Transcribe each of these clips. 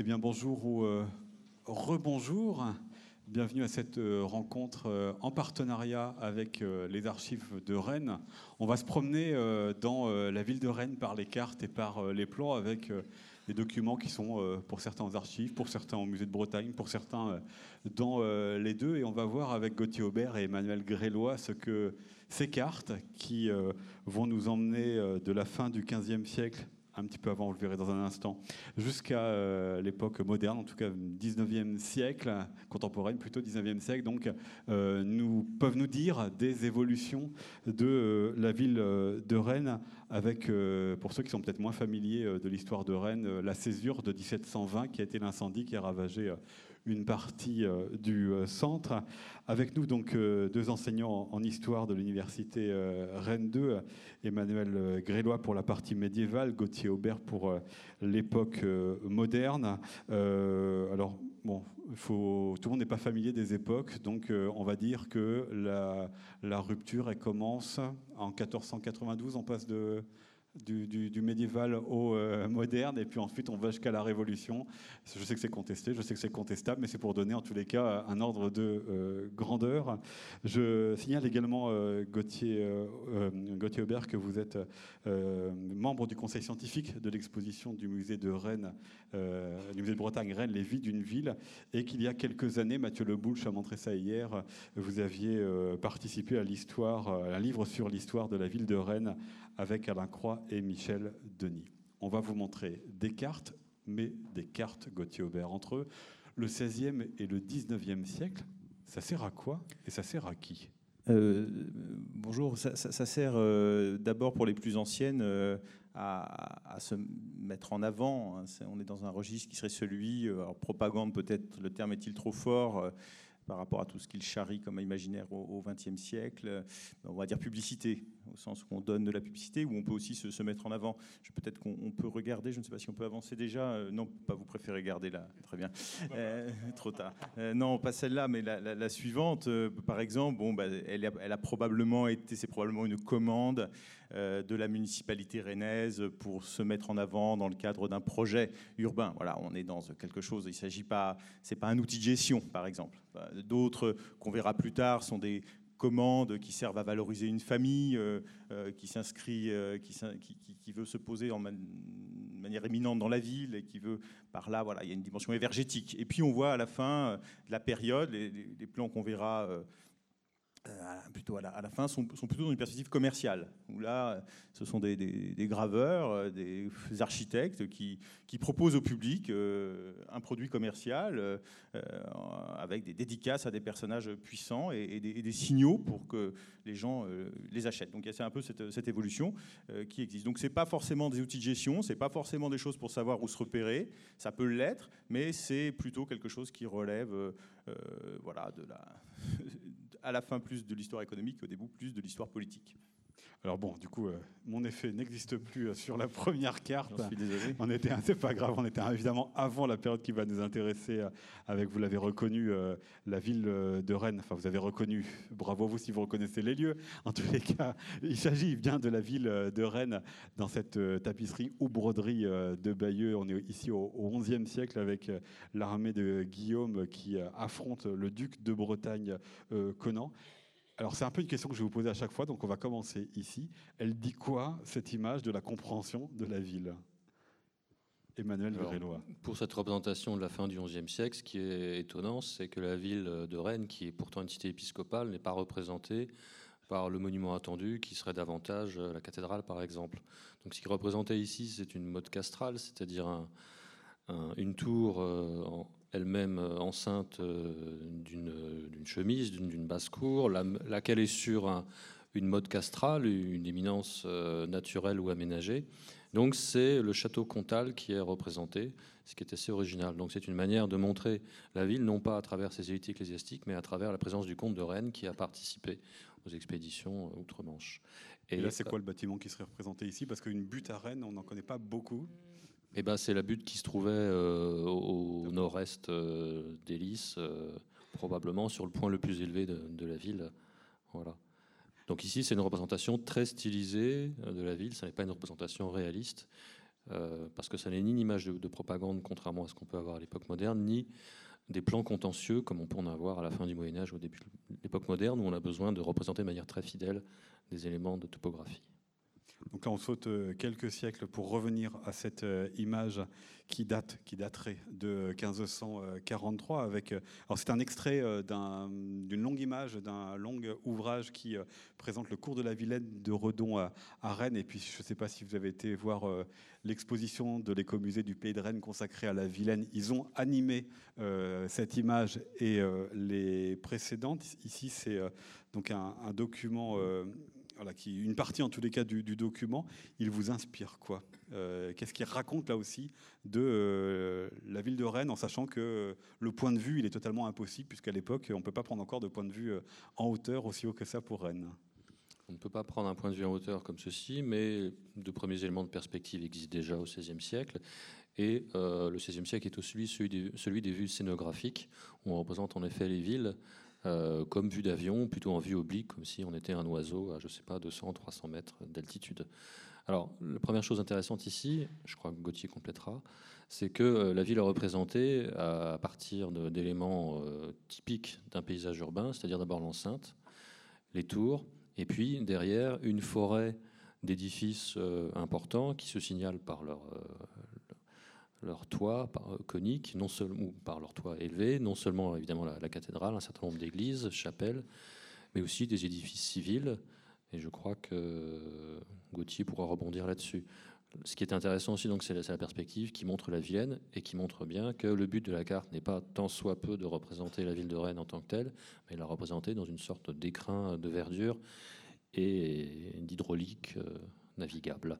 Eh bien, bonjour ou euh, rebonjour. Bienvenue à cette euh, rencontre euh, en partenariat avec les archives de Rennes. On va se promener dans la ville de Rennes par les cartes et par les plans avec des documents qui sont pour certains aux archives, pour certains au musée de Bretagne, pour certains dans les deux. Et on va voir avec Gauthier Aubert et Emmanuel Grélois ce que ces cartes qui vont nous emmener de la fin du XVe siècle un petit peu avant, vous le verrez dans un instant, jusqu'à euh, l'époque moderne, en tout cas 19e siècle, contemporaine plutôt 19e siècle, donc euh, peuvent nous dire des évolutions de euh, la ville de Rennes, avec, pour ceux qui sont peut-être moins familiers de l'histoire de Rennes, la césure de 1720 qui a été l'incendie qui a ravagé une partie euh, du euh, centre. Avec nous, donc, euh, deux enseignants en histoire de l'université Rennes 2, Emmanuel Grélois pour la partie médiévale, Gauthier Aubert pour l'époque moderne. alors, bon, tout le monde n'est pas familier des époques, donc on va dire que la, la rupture, elle commence en 1492, on passe de du, médiéval au euh, moderne, et puis ensuite on va jusqu'à la Révolution. Je sais que c'est contesté, je sais que c'est contestable, mais c'est pour donner en tous les cas un ordre de euh, grandeur. Je signale également, euh, Gauthier, Gauthier Aubert, que vous êtes membre du conseil scientifique de l'exposition du musée de Rennes, du musée de Bretagne Rennes, Les vies d'une ville, et qu'il y a quelques années, Mathieu Leboulch a montré ça hier, vous aviez participé à l'histoire, un livre sur l'histoire de la ville de Rennes avec Alain Croix et Michel Denis. On va vous montrer des cartes, mais des cartes Gauthier Aubert. Entre eux, le 16e et le 19e siècle, ça sert à quoi et ça sert à qui? Euh, bonjour, ça, sert euh, d'abord pour les plus anciennes euh, à, se mettre en avant. Hein. on est dans un registre qui serait celui, alors propagande peut-être, le terme est-il trop fort par rapport à tout ce qu'il charrie comme imaginaire au XXe siècle? On va dire publicité, au sens où on donne de la publicité, où on peut aussi se, mettre en avant. Peut-être qu'on peut regarder, je ne sais pas si on peut avancer déjà. Euh, non, pas vous préférez garder là. Très bien. Euh, trop tard. Euh, non, pas celle-là, mais la, suivante, par exemple, bon, bah, elle, elle, a, probablement été, c'est probablement une commande de la municipalité rennaise pour se mettre en avant dans le cadre d'un projet urbain. Voilà, on est dans quelque chose. Il s'agit pas, c'est pas un outil de gestion, par exemple. D'autres qu'on verra plus tard sont des commandes qui servent à valoriser une famille, euh, euh, qui s'inscrit, euh, qui, veut se poser en manière éminente dans la ville et qui veut, par là, voilà, il y a une dimension évergétique. Et puis on voit à la fin de la période, les, plans qu'on verra plutôt à la, fin, sont, plutôt dans une perspective commerciale, où là, ce sont des, graveurs, euh, des architectes qui, proposent au public euh, un produit commercial avec des dédicaces à des personnages puissants et, des, signaux pour que les gens les achètent. Donc c'est un peu cette, évolution qui existe. Donc c'est pas forcément des outils de gestion, c'est pas forcément des choses pour savoir où se repérer, ça peut l'être, mais c'est plutôt quelque chose qui relève voilà, de la à la fin plus de l'histoire économique, au début plus de l'histoire politique. Alors bon, du coup, euh, mon effet n'existe plus euh, sur la première carte. Je suis désolé. On était, c'est pas grave, on était évidemment avant la période qui va nous intéresser. Euh, avec, vous l'avez reconnu, la ville de Rennes. Enfin, vous avez reconnu. Bravo vous si vous reconnaissez les lieux. En tous les cas, il s'agit bien de la ville de Rennes dans cette tapisserie ou broderie de Bayeux. On est ici au XIe siècle avec l'armée de Guillaume qui affronte le duc de Bretagne Conan. Alors c'est un peu une question que je vais vous poser à chaque fois, donc on va commencer ici. Elle dit quoi, cette image de la compréhension de la ville? Emmanuel Grélois. Pour cette représentation de la fin du XIe siècle, ce qui est étonnant, c'est que la ville de Rennes, qui est pourtant une cité épiscopale, n'est pas représentée par le monument attendu, qui serait davantage la cathédrale, par exemple. Donc ce qui est représenté ici, c'est une mode castrale, c'est-à-dire une tour euh, en, elle-même euh, enceinte euh, d'une chemise, d'une basse-cour, laquelle est sur une mode castrale, une éminence euh, naturelle ou aménagée. Donc c'est le château comtal qui est représenté, ce qui est assez original. Donc c'est une manière de montrer la ville, non pas à travers ses élites ecclésiastiques, mais à travers la présence du comte de Rennes qui a participé aux expéditions outre-Manche. Et, là, c'est quoi le bâtiment qui serait représenté ici? Parce qu'une butte à Rennes, on n'en connaît pas beaucoup. Eh ben, c'est la butte qui se trouvait euh, au, nord-est euh, euh, probablement sur le point le plus élevé de, la ville. Voilà. Donc ici, c'est une représentation très stylisée de la ville, ce n'est pas une représentation réaliste. parce que ça n'est ni une image de, propagande, contrairement à ce qu'on peut avoir à l'époque moderne, ni des plans contentieux comme on peut en avoir à la fin du Moyen Âge, au début de l'époque moderne, où on a besoin de représenter de manière très fidèle des éléments de topographie. Donc là, on saute euh, quelques siècles pour revenir à cette euh, image qui date, qui daterait de 1543. Avec, euh, alors c'est un extrait d'une longue image, d'un long ouvrage qui présente le cours de la Vilaine de Redon à, Rennes. Et puis, je ne sais pas si vous avez été voir l'exposition de l'écomusée du Pays de Rennes consacrée à la Vilaine. Ils ont animé cette image et les précédentes. Ici, c'est donc un, un document une partie en tous les cas du, document, il vous inspire quoi euh, Qu'est-ce qu'il raconte là aussi de euh, la ville de Rennes, en sachant que le point de vue, il est totalement impossible, puisqu'à l'époque, on ne peut pas prendre encore de point de vue euh, en hauteur aussi haut que ça pour Rennes on ne peut pas prendre un point de vue en hauteur comme ceci, mais de premiers éléments de perspective existent déjà au XVIe siècle. Et le XVIe siècle est aussi celui des vues scénographiques, où on représente en effet les villes euh, comme vue d'avion, plutôt en vue oblique, comme si on était un oiseau à, je sais pas, 200, 300 mètres d'altitude. Alors, la première chose intéressante ici, je crois que Gauthier complétera, c'est que euh, la ville est représentée à partir d'éléments euh, typiques d'un paysage urbain, c'est-à-dire d'abord l'enceinte, les tours, et puis derrière une forêt d'édifices importants qui se signalent par leur, leur toit euh, conique, non seulement ou par leur toit élevé, non seulement évidemment la, cathédrale, un certain nombre d'églises, chapelles, mais aussi des édifices civils. Et je crois que Gauthier pourra rebondir là-dessus. Ce qui est intéressant aussi, donc, c'est la, perspective qui montre la Vienne et qui montre bien que le but de la carte n'est pas tant soit peu de représenter la ville de Rennes en tant que telle, mais la représenter dans une sorte d'écrin de verdure et d'hydraulique euh, navigable.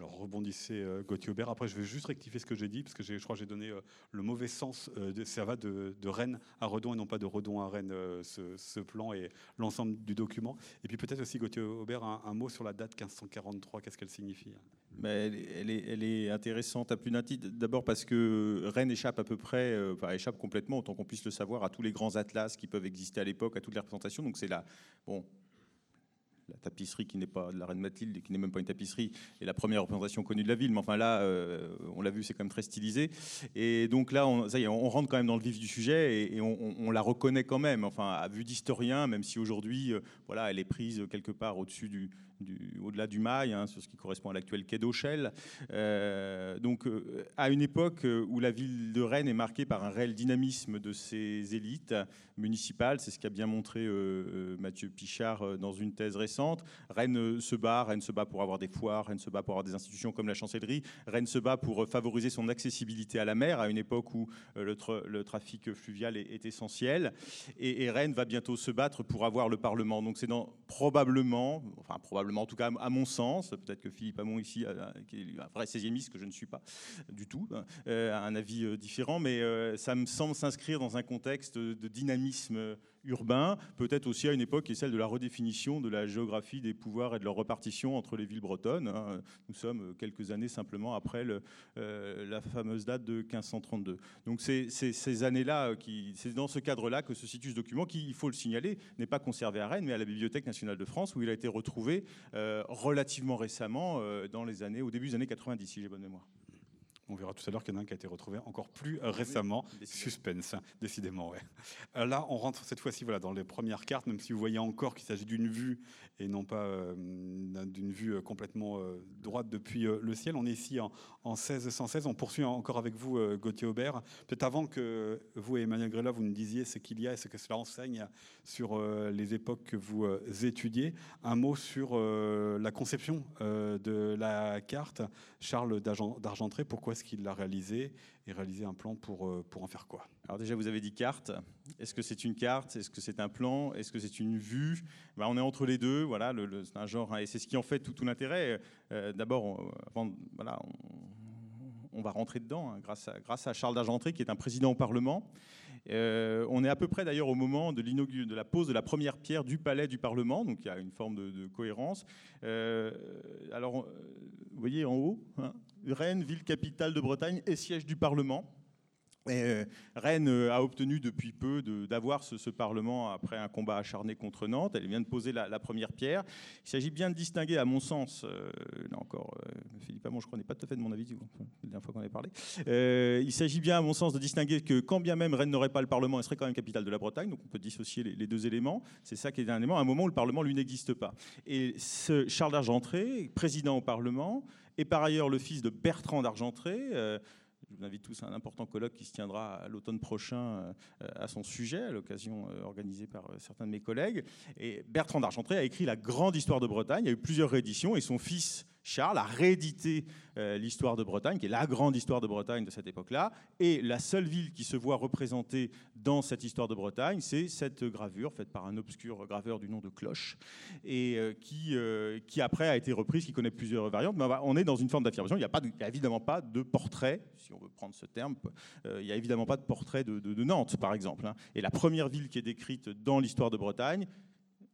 Alors rebondissez euh, Gauthier Aubert. Après, je vais juste rectifier ce que j'ai dit, parce que je crois que j'ai donné euh, le mauvais sens. Euh, de, ça va de, Rennes à Redon et non pas de Redon à Rennes, ce, plan et l'ensemble du document. Et puis peut-être aussi, Gauthier Aubert, un, mot sur la date 1543. Qu'est-ce qu'elle signifie? Mais elle, est, elle, est, intéressante à plus d'un titre. D'abord parce que Rennes échappe à peu près, enfin échappe complètement, autant qu'on puisse le savoir, à tous les grands atlas qui peuvent exister à l'époque, à toutes les représentations. Donc c'est là, bon, la tapisserie qui n'est pas de la reine Mathilde qui n'est même pas une tapisserie est la première représentation connue de la ville. Mais enfin là, euh, on l'a vu, c'est quand même très stylisé. Et donc là, on, ça y est, on rentre quand même dans le vif du sujet et, on, la reconnaît quand même. Enfin, à vue d'historien, même si aujourd'hui, euh, voilà, elle est prise quelque part au-dessus du, au-delà du Mail, hein, sur ce qui correspond à l'actuel quai d'Auchel. Euh, donc, euh, à une époque où la ville de Rennes est marquée par un réel dynamisme de ses élites municipales, c'est ce qu'a bien montré euh, Mathieu Pichard dans une thèse récente. Rennes se bat, Rennes se bat pour avoir des foires, Rennes se bat pour avoir des institutions comme la chancellerie, Rennes se bat pour favoriser son accessibilité à la mer, à une époque où le, trafic fluvial est, essentiel. Et, et, Rennes va bientôt se battre pour avoir le Parlement. Donc, c'est dans probablement, enfin probablement en tout cas à mon sens, peut-être que Philippe Hamon ici, qui est un vrai 16e que je ne suis pas du tout, hein, euh, a un avis euh, différent, mais euh, ça me semble s'inscrire dans un contexte de dynamisme urbain, peut-être aussi à une époque qui est celle de la redéfinition de la géographie des pouvoirs et de leur repartition entre les villes bretonnes. Hein. Nous sommes quelques années simplement après le, la fameuse date de 1532. Donc c'est ces années-là, c'est dans ce cadre-là que se situe ce document qui, il faut le signaler, n'est pas conservé à Rennes, mais à la Bibliothèque nationale de France, où il a été retrouvé euh, relativement récemment, euh, dans les années, au début des années 90, si j'ai bonne mémoire. On verra tout à l'heure qu'il y en a un qui a été retrouvé encore plus récemment. Suspense, décidément. Ouais. Euh, là, on rentre cette fois-ci voilà, dans les premières cartes, même si vous voyez encore qu'il s'agit d'une vue et non pas euh, d'une vue euh, complètement droite depuis le ciel. On est ici en, en 1616. On poursuit encore avec vous, Gauthier Aubert. Peut-être avant que vous et Emmanuel Grela, vous nous disiez ce qu'il y a et ce que cela enseigne sur les époques que vous étudiez, un mot sur la conception de la carte. Charles d'Argentré, pourquoi qu'il l'a réalisé et réalisé un plan pour, euh, pour en faire quoi Alors déjà, vous avez dit carte. Est-ce que c'est une carte? Est-ce que c'est un plan? Est-ce que c'est une vue? Ben, On est entre les deux. Voilà, c'est un genre, hein, et c'est ce qui en fait tout, tout l'intérêt. Euh, d'abord, voilà, on, va rentrer dedans hein, grâce, à, grâce à Charles d'Argentré, qui est un président au Parlement. Euh, on est à peu près d'ailleurs au moment de, de, la pose de la première pierre du palais du Parlement, donc il y a une forme de, cohérence. alors, vous voyez en haut, hein, Rennes, ville capitale de Bretagne et siège du Parlement. Et Rennes a obtenu depuis peu d'avoir ce, Parlement après un combat acharné contre Nantes. Elle vient de poser la, première pierre. Il s'agit bien de distinguer, à mon sens, là encore, Philippe Hamon, je crois, n'est pas tout à fait de mon avis, la dernière fois qu'on avait parlé. il s'agit bien, à mon sens, de distinguer que quand bien même Rennes n'aurait pas le Parlement, elle serait quand même capitale de la Bretagne. Donc on peut dissocier les, les deux éléments. C'est ça qui est un élément, à un moment où le Parlement, lui, n'existe pas. Et ce Charles d'Argentré, président au Parlement, est par ailleurs le fils de Bertrand d'Argentré je vous invite tous à un important colloque qui se tiendra l'automne prochain euh, à son sujet, à l'occasion euh, organisée par euh, certains de mes collègues. Et Bertrand d'Argentré a écrit la grande histoire de Bretagne. Il y a eu plusieurs rééditions et son fils Charles a réédité euh, l'histoire de Bretagne, qui est la grande histoire de Bretagne de cette époque-là. Et la seule ville qui se voit représentée dans cette histoire de Bretagne, c'est cette gravure faite par un obscur graveur du nom de Cloche, et euh, qui, euh, qui après a été reprise, qui connaît plusieurs variantes. Mais on est dans une forme d'affirmation. Il n'y a, a, évidemment pas de portrait, si on veut prendre ce terme, il n'y a évidemment pas de portrait de, Nantes, par exemple. Hein. Et la première ville qui est décrite dans l'histoire de Bretagne,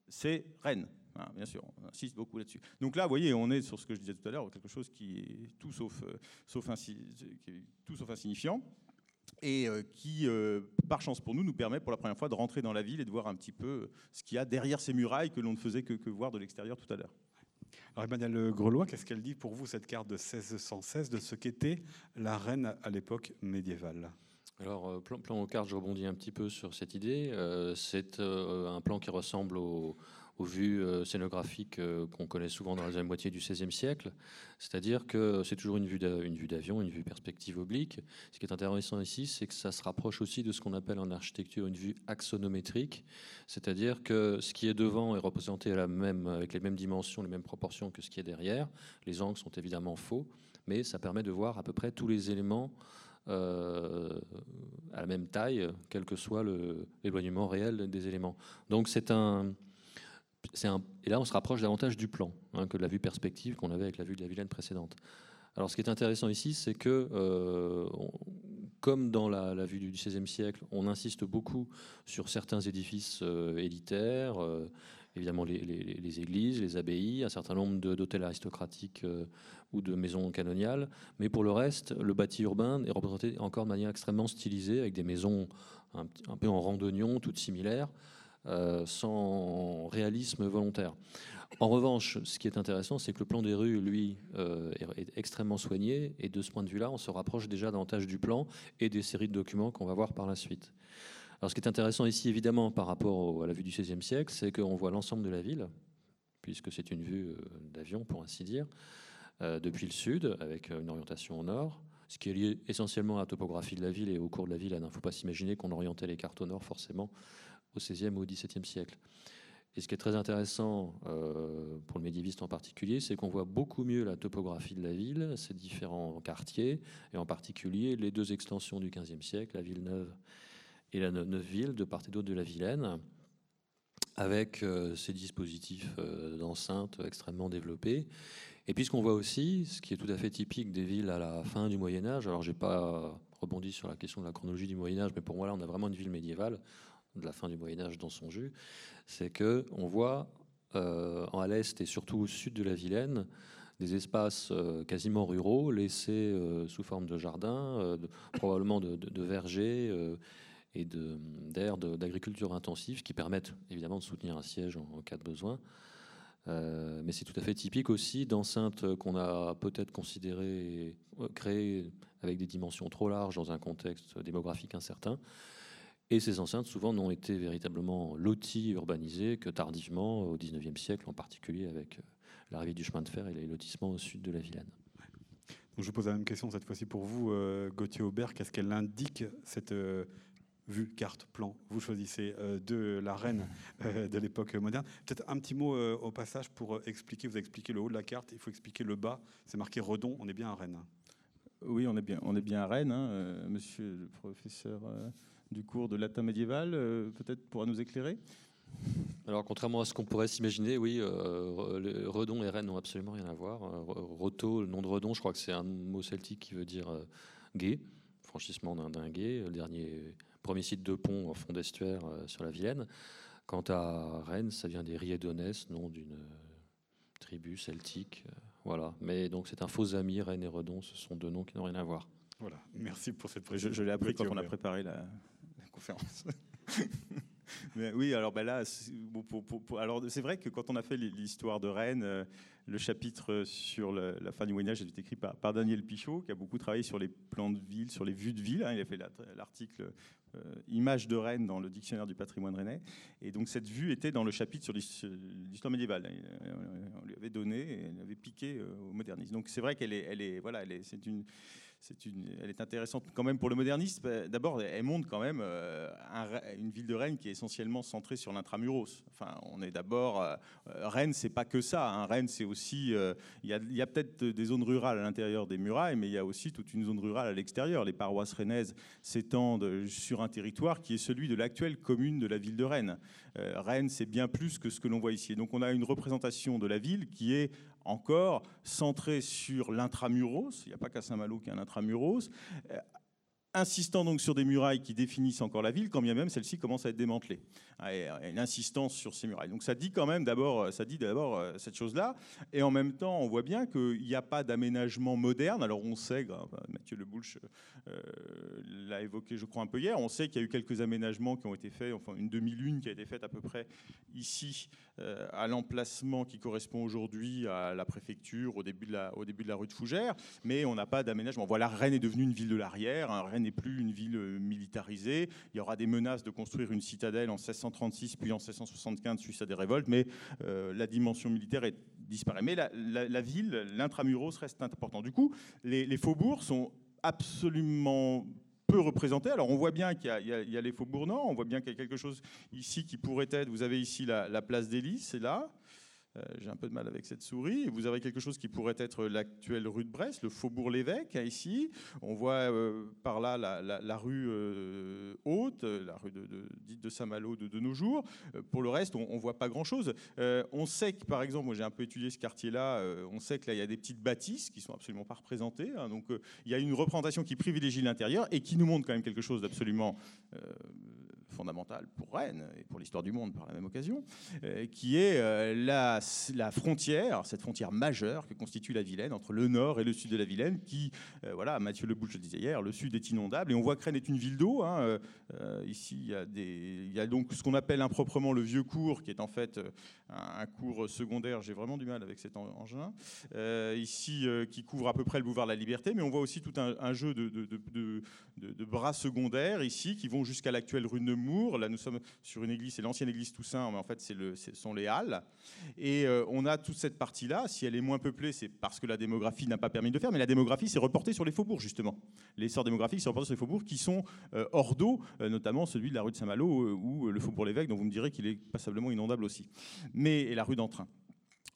c'est Rennes. Ah, bien sûr, on insiste beaucoup là-dessus. Donc là, vous voyez, on est sur ce que je disais tout à l'heure, quelque chose qui est tout sauf, euh, sauf, tout sauf insignifiant et euh, qui, euh, par chance pour nous, nous permet pour la première fois de rentrer dans la ville et de voir un petit peu ce qu'il y a derrière ces murailles que l'on ne faisait que, que voir de l'extérieur tout à l'heure. Alors Emmanuel Grelois, qu'est-ce qu'elle dit pour vous, cette carte de 1616, de ce qu'était la reine à l'époque médiévale? Alors, plan, plan aux cartes, je rebondis un petit peu sur cette idée. c'est un plan qui ressemble au, aux vues euh, scénographiques euh, qu'on connaît souvent dans la deuxième moitié du XVIe siècle. C'est-à-dire que c'est toujours une vue d'avion, une vue perspective oblique. Ce qui est intéressant ici, c'est que ça se rapproche aussi de ce qu'on appelle en architecture une vue axonométrique. C'est-à-dire que ce qui est devant est représenté à la même, avec les mêmes dimensions, les mêmes proportions que ce qui est derrière. Les angles sont évidemment faux, mais ça permet de voir à peu près tous les éléments euh, à la même taille, quel que soit l'éloignement réel des éléments. Donc c'est un, et là, on se rapproche davantage du plan hein, que de la vue perspective qu'on avait avec la vue de la Vilaine précédente. Alors, ce qui est intéressant ici, c'est que, euh, comme dans la, vue du XVIe siècle, on insiste beaucoup sur certains édifices euh, élitaires, euh, évidemment les, églises, les abbayes, un certain nombre d'hôtels aristocratiques ou de maisons canoniales, mais pour le reste, le bâti urbain est représenté encore de manière extrêmement stylisée, avec des maisons un, un peu en rang d'oignon, toutes similaires. Euh, sans réalisme volontaire. En revanche, ce qui est intéressant, c'est que le plan des rues, lui, euh, est extrêmement soigné, et de ce point de vue-là, on se rapproche déjà davantage du plan et des séries de documents qu'on va voir par la suite. Alors, ce qui est intéressant ici, évidemment, par rapport à la vue du XVIe siècle, c'est qu'on voit l'ensemble de la ville, puisque c'est une vue euh, d'avion, pour ainsi dire, depuis le sud, avec une orientation au nord ce qui est lié essentiellement à la topographie de la ville et au cours de la ville. Il ne faut pas s'imaginer qu'on orientait les cartes au nord forcément au XVIe ou au XVIIe siècle. Et ce qui est très intéressant euh, pour le médiéviste en particulier, c'est qu'on voit beaucoup mieux la topographie de la ville, ses différents quartiers, et en particulier les deux extensions du XVe siècle, la ville neuve et la neuve ville, de part et d'autre de la Vilaine, avec euh, ces dispositifs euh, d'enceinte extrêmement développés. Et puis ce qu'on voit aussi, ce qui est tout à fait typique des villes à la fin du Moyen Âge, alors j'ai pas rebondi sur la question de la chronologie du Moyen Âge, mais pour moi là on a vraiment une ville médiévale de la fin du Moyen Âge dans son jus, c'est que on voit euh, à l'est et surtout au sud de la Vilaine des espaces euh, quasiment ruraux laissés euh, sous forme de jardins, probablement de, vergers et d'aires d'agriculture intensive qui permettent évidemment de soutenir un siège en, cas de besoin. mais c'est tout à fait typique aussi d'enceintes qu'on a peut-être considérées, créées avec des dimensions trop larges dans un contexte démographique incertain, et ces enceintes, souvent, n'ont été véritablement loties, urbanisées que tardivement, au XIXe siècle, en particulier avec euh, l'arrivée du chemin de fer et les lotissements au sud de la Vilaine. Donc je vous pose la même question cette fois-ci pour vous, euh, Gauthier Aubert. Qu'est-ce qu'elle indique, cette euh, vue, carte, plan? Vous choisissez de la reine de l'époque moderne. Peut-être un petit mot au passage pour expliquer, vous avez expliqué le haut de la carte, il faut expliquer le bas. C'est marqué Redon, on est bien à Rennes. Oui, on est bien, on est bien à Rennes, hein, monsieur le professeur du cours de latin médiéval, euh, peut-être pourra nous éclairer? Alors, contrairement à ce qu'on pourrait s'imaginer, oui, euh, Redon et Rennes n'ont absolument rien à voir. Euh, Roto, le nom de Redon, je crois que c'est un mot celtique qui veut dire gué, franchissement d'un gué, le dernier premier site de pont en fond d'estuaire sur la Vilaine. Quant à Rennes, ça vient des Riedonès, nom d'une tribu celtique. voilà. Mais donc c'est un faux ami, Rennes et Redon, ce sont deux noms qui n'ont rien à voir. Voilà, merci pour cette Je, précision. je l'ai appris quand on a préparé la conférence. Oui, alors ben là, c'est- pour- alors c'est vrai que quand on a fait l'histoire de Rennes, euh, le chapitre sur la fin du Moyen Âge a été écrit par, Daniel Pichot, qui a beaucoup travaillé sur les plans de ville, sur les vues de ville. hein. Il a fait la- l'article euh, Images de Rennes dans le dictionnaire du patrimoine rennais. Et donc cette vue était dans le chapitre sur l'his- l'histoire médiévale. Il- On lui avait donné, et elle avait piqué euh, au modernisme. Donc c'est vrai qu'elle est, elle est, voilà, elle est, c'est une elle est intéressante quand même pour le moderniste. Bah, D'abord, elle montre quand même euh, un- une ville de Rennes qui est essentiellement centrée sur l'intramuros. Enfin, on est d'abord euh, Rennes, c'est pas que ça. hein. Rennes, c'est aussi euh, il y a, a peut-être des zones rurales à l'intérieur des murailles, mais il y a aussi toute une zone rurale à l'extérieur. Les paroisses rennaises s'étendent sur un territoire qui est celui de l'actuelle commune de la ville de Rennes. Rennes, c'est bien plus que ce que l'on voit ici. Donc, on a une représentation de la ville qui est encore centrée sur l'intramuros. Il n'y a pas qu'à Saint-Malo qu'il y a un intramuros. Euh, insistant donc sur des murailles qui définissent encore la ville, quand bien même celle-ci commence à être démantelée. Ah, Et et une insistance sur ces murailles. Donc ça dit quand même d'abord, ça dit d'abord euh, cette chose-là. Et en même temps, on voit bien qu'il n'y a pas d'aménagement moderne. Alors on sait, Mathieu Le Boulch euh, l'a évoqué, je crois, un peu hier. On sait qu'il y a eu quelques aménagements qui ont été faits, enfin une demi-lune qui a été faite à peu près ici, euh, à l'emplacement qui correspond aujourd'hui à la préfecture, au début de la, rue de Fougères. Mais on n'a pas d'aménagement. Voilà, Rennes est devenue une ville de l'arrière. Rennes n'est plus une ville euh, militarisée. Il y aura des menaces de construire une citadelle en 1636 puis en 1675 suite à des révoltes, mais euh, la dimension militaire est disparaît. Mais la, ville, l'intramuros reste important. Du coup, les, faubourgs sont absolument peu représentés. Alors on voit bien qu'il y, a- les faubourgs nord, on voit bien qu'il y a quelque chose ici qui pourrait être, vous avez ici la, la place Lys, c'est là. Euh, J'ai un peu de mal avec cette souris. Vous avez quelque chose qui pourrait être l'actuelle rue de Brest, le faubourg l'Évêque, hein, ici. On voit euh, par là la, rue euh, haute, euh, la rue de, de- dite de Saint-Malo de, nos jours. Euh, pour le reste, on ne voit pas grand-chose. Euh, on sait que, par exemple, j'ai un peu étudié ce quartier-là, euh, on sait que là, il y a des petites bâtisses qui sont absolument pas représentées. hein. donc, euh, il y a une représentation qui privilégie l'intérieur et qui nous montre quand même quelque chose d'absolument euh, fondamental pour Rennes et pour l'histoire du monde par la même occasion, euh, qui est euh, la, frontière, cette frontière majeure que constitue la Vilaine entre le nord et le sud de la Vilaine, qui, euh, voilà, Mathieu Lebouche le disait hier, le sud est inondable et on voit que Rennes est une ville d'eau. hein, ici, il y, a donc ce qu'on appelle improprement le vieux cours, qui est en fait un, cours secondaire. J'ai vraiment du mal avec cet en- engin. Ici, qui couvre à peu près le boulevard de la Liberté, mais on voit aussi tout un, jeu de, de- bras secondaires ici, qui vont jusqu'à l'actuelle rue de Là, nous sommes sur une église, c'est l'ancienne église Toussaint, mais en fait, c'est ce sont les halles. Et euh, on a toute cette partie-là. Si elle est moins peuplée, c'est parce que la démographie n'a pas permis de le faire, mais la démographie s'est reportée sur les faubourgs, justement. L'essor démographique s'est reporté sur les faubourgs qui sont euh, hors d'eau, euh, notamment celui de la rue de Saint-Malo ou le faubourg l'Évêque, dont vous me direz qu'il est passablement inondable aussi. Mais, et la rue d'Entrain.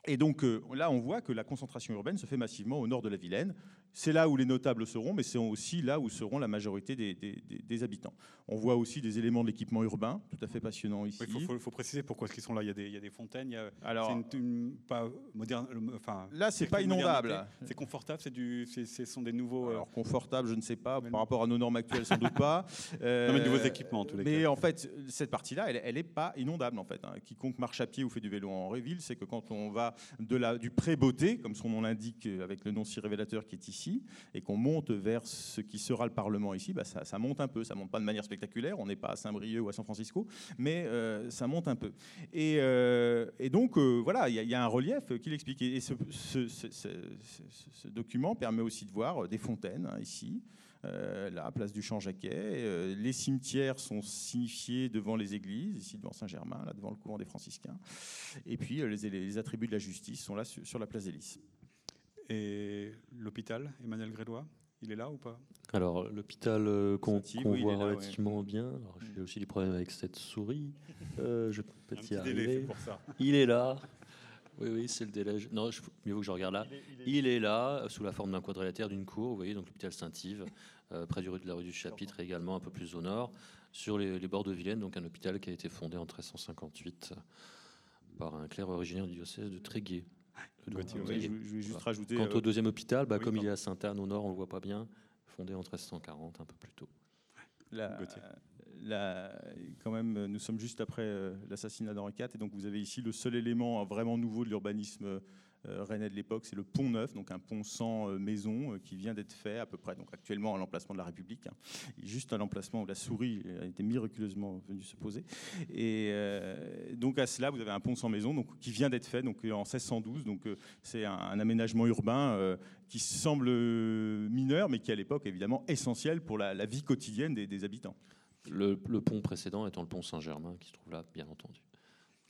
Et donc là, on voit que la concentration urbaine se fait massivement au nord de la Vilaine. C'est là où les notables seront, mais c'est aussi là où seront la majorité des, des- des- des habitants. On voit aussi des éléments de l'équipement urbain, tout à fait passionnant ici. Il faut, faut- faut préciser pourquoi est-ce qu'ils sont là. Il y a des, il y a des fontaines. il y a- Alors c'est une, une- pas moderne. le- Enfin, là, c'est pas inondable. C'est confortable. C'est du. Ce sont des nouveaux. euh, Alors confortable, je ne sais pas, Mais par rapport à nos normes actuelles, sans doute pas. Euh, Non, mais de nouveaux équipements, en tous les Mais cas. en fait, cette partie-là, elle, elle est pas inondable en fait. hein. Quiconque marche à pied ou fait du vélo en Réville, c'est que quand on va de la, du pré-beauté, comme son nom l'indique avec le nom si révélateur qui est ici, et qu'on monte vers ce qui sera le Parlement ici, bah, ça, monte un peu. Ça monte pas de manière spectaculaire. On n'est pas à Saint-Brieuc ou à San Francisco, mais euh, ça monte un peu. Et, euh, donc euh, voilà, il y, a- un relief qui l'explique. Et ce, document permet aussi de voir des fontaines hein, ici. La place du Champ-Jacquet. Euh, les cimetières sont signifiés devant les églises, ici devant Saint-Germain, là devant le couvent des franciscains. Et puis les, attributs de la justice sont là sur, sur la place Lys. Et l'hôpital, Emmanuel Grédois, il est là ou pas? Alors, l'hôpital euh, qu'on oui, voit ouais. relativement bien. Alors, j'ai aussi des problèmes avec cette souris. Euh, je peux y arriver. fait pour ça. Il est là. Oui, oui, c'est le délai. Non, je, mieux vaut que je regarde là. Il est là, sous la forme d'un quadrilatère d'une cour. Vous voyez, donc l'hôpital Saint-Yves, euh, près du rue de la rue du Chapitre, également un peu plus au nord, sur les, les bords de Vilaine. Donc un hôpital qui a été fondé en 1358 par un clerc originaire du diocèse de Tréguier. Le Gauthier, don- Ouais, oui. je, je vais juste Voilà. rajouter. Quant euh, au deuxième hôpital, bah, oui, comme il est à Sainte-Anne au nord, on le voit pas bien, fondé en 1340, un peu plus tôt. la- la- quand même, nous sommes juste après euh, l'assassinat d'Henri IV, et donc vous avez ici le seul élément euh, vraiment nouveau de l'urbanisme Rennes de l'époque, c'est le pont neuf, donc un pont sans maison qui vient d'être fait à peu près, donc actuellement à l'emplacement de la République, hein. juste à l'emplacement où la souris a été miraculeusement venue se poser. Et donc à cela, vous avez un pont sans maison, donc qui vient d'être fait, donc en 1612. Donc c'est un, aménagement urbain qui semble mineur, mais qui à l'époque évidemment essentiel pour la, vie quotidienne des, habitants. Le, pont précédent étant le pont Saint-Germain, qui se trouve là, bien entendu.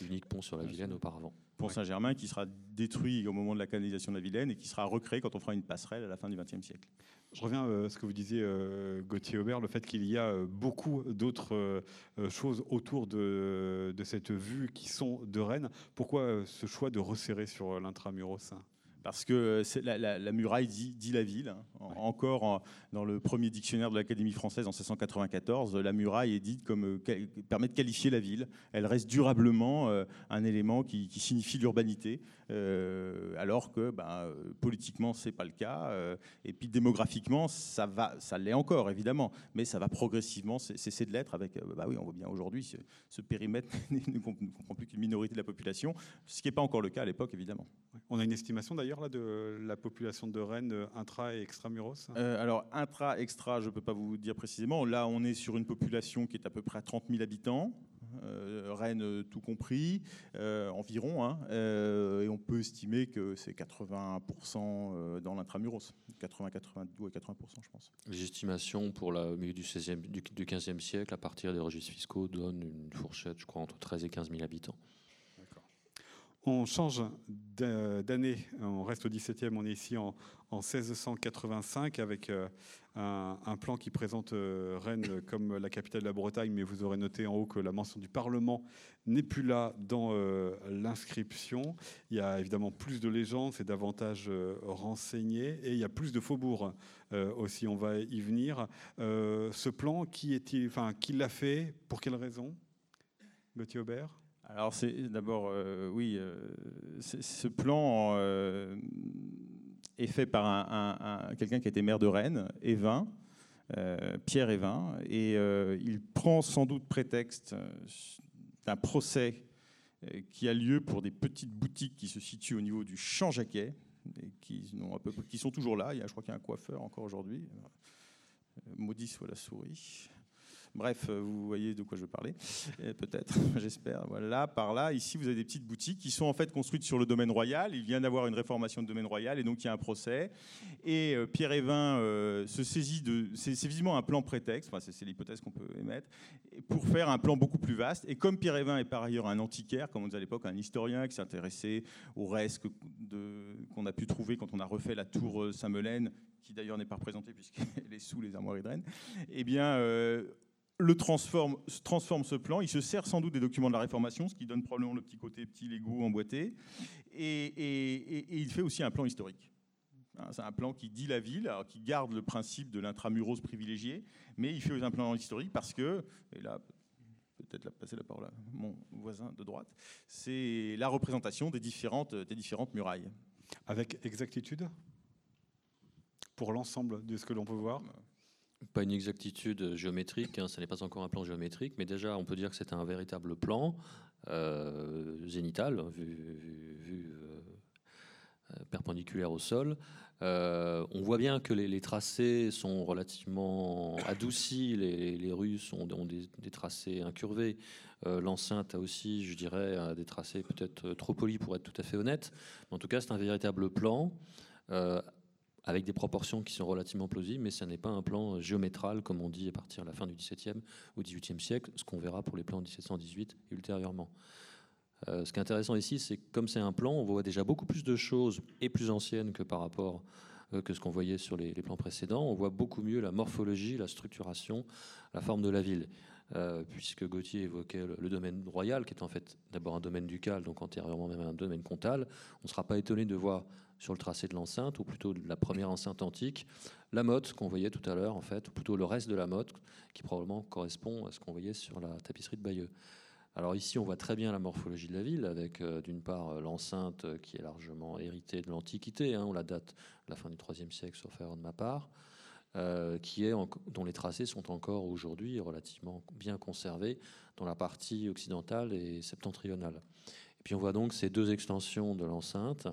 L'unique pont sur la Vilaine auparavant. Saint-Germain qui sera détruit au moment de la canalisation de la Vilaine et qui sera recréé quand on fera une passerelle à la fin du XXe siècle. Je reviens euh, à ce que vous disiez, euh, Gauthier Aubert, le fait qu'il y a euh, beaucoup d'autres choses autour de, de, cette vue qui sont de Rennes. Pourquoi ce choix de resserrer sur l'intramuros parce que la, la, muraille dit, la ville. Hein. Encore dans le premier dictionnaire de l'Académie française en 1694, la muraille est dite comme euh, permet de qualifier la ville. Elle reste durablement euh, un élément qui, signifie l'urbanité, euh, alors que ben, politiquement c'est pas le cas, et puis démographiquement ça va, ça l'est encore évidemment, mais ça va progressivement cesser de l'être avec. bah oui, on voit bien aujourd'hui ce, périmètre ne comprend plus qu'une minorité de la population, ce qui n'est pas encore le cas à l'époque évidemment. On a une estimation d'ailleurs là, de la population de Rennes euh, intra et extramuros euh, Alors, intra, extra, je ne peux pas vous dire précisément. Là, on est sur une population qui est à peu près à 30 000 habitants. Euh, Rennes tout compris, environ, hein. et on peut estimer que c'est 80% dans l'intramuros, 80, 92 et 80%, je pense. Les estimations pour le milieu du, 16e, du, du 15e siècle, à partir des registres fiscaux, donnent une fourchette, je crois, entre 13 et 15 000 habitants. On change d'année, on reste au 17e, on est ici en, 1685 avec euh, un, plan qui présente euh, Rennes comme la capitale de la Bretagne, mais vous aurez noté en haut que la mention du Parlement n'est plus là dans euh, l'inscription. Il y a évidemment plus de légendes, c'est davantage renseigné, et il y a plus de faubourgs aussi, on va y venir. ce plan, qui l'a fait, pour quelle raison? Gauthier Aubert? Alors c'est d'abord, euh, oui, euh, ce plan euh, est fait par un, quelqu'un qui était maire de Rennes, Évin, Pierre Évin, et il prend sans doute prétexte d'un procès qui a lieu pour des petites boutiques qui se situent au niveau du Champ Jacquet, et qui, qui sont toujours là. Il y a, je crois qu'il y a un coiffeur encore aujourd'hui. Maudit soit la souris. Bref, euh, vous voyez de quoi je veux parler, peut-être, j'espère. Voilà, par là, ici, vous avez des petites boutiques qui sont en fait construites sur le domaine royal. Il vient d'avoir une réformation de domaine royal et donc il y a un procès. Et euh, Pierre Évin euh, se saisit de. C'est visiblement un plan prétexte, enfin, c'est l'hypothèse qu'on peut émettre, pour faire un plan beaucoup plus vaste. Et comme Pierre Évin est par ailleurs un antiquaire, comme on disait à l'époque, un historien qui s'intéressait aux restes qu'on a pu trouver quand on a refait la tour Saint-Melaine, qui d'ailleurs n'est pas représentée puisqu'elle est sous les armoiries de Rennes, eh bien le transforme, transforme ce plan. Il se sert sans doute des documents de la Réformation, ce qui donne probablement le petit côté petit Lego emboîté. Et, il fait aussi un plan historique. Hein, c'est un plan qui dit la ville, qui garde le principe de l'intramuros privilégié, mais il fait un plan historique parce que, et là, peut-être passer la parole à mon voisin de droite, c'est la représentation des différentes, des différentes murailles. Avec exactitude Pour l'ensemble de ce que l'on peut voir pas une exactitude géométrique, hein, ce n'est pas encore un plan géométrique, mais déjà on peut dire que c'est un véritable plan euh, zénital, vu, euh, euh, perpendiculaire au sol. on voit bien que les, tracés sont relativement adoucis, les, rues sont, ont des, tracés incurvés. L'enceinte a aussi, je dirais, des tracés peut-être trop polis pour être tout à fait honnête. en tout cas, c'est un véritable plan avec des proportions qui sont relativement plausibles, mais ce n'est pas un plan géométral, comme on dit à partir de la fin du XVIIe ou XVIIIe siècle, ce qu'on verra pour les plans de 1718 et ultérieurement. Euh, ce qui est intéressant ici, c'est que comme c'est un plan, on voit déjà beaucoup plus de choses et plus anciennes que par rapport euh, que ce qu'on voyait sur les, plans précédents. On voit beaucoup mieux la morphologie, la structuration, la forme de la ville. Euh, puisque Gauthier évoquait le, domaine royal, qui est en fait d'abord un domaine ducal, donc antérieurement même un domaine comtal, on ne sera pas étonné de voir sur le tracé de l'enceinte, ou plutôt de la première enceinte antique, la motte qu'on voyait tout à l'heure, en fait, ou plutôt le reste de la motte, qui probablement correspond à ce qu'on voyait sur la tapisserie de Bayeux. Alors ici, on voit très bien la morphologie de la ville, avec euh, d'une part euh, l'enceinte qui est largement héritée de l'Antiquité, hein, on la date la fin du IIIe siècle, sauf erreur de ma part, qui est dont les tracés sont encore aujourd'hui relativement bien conservés dans la partie occidentale et septentrionale. Et puis on voit donc ces deux extensions de l'enceinte,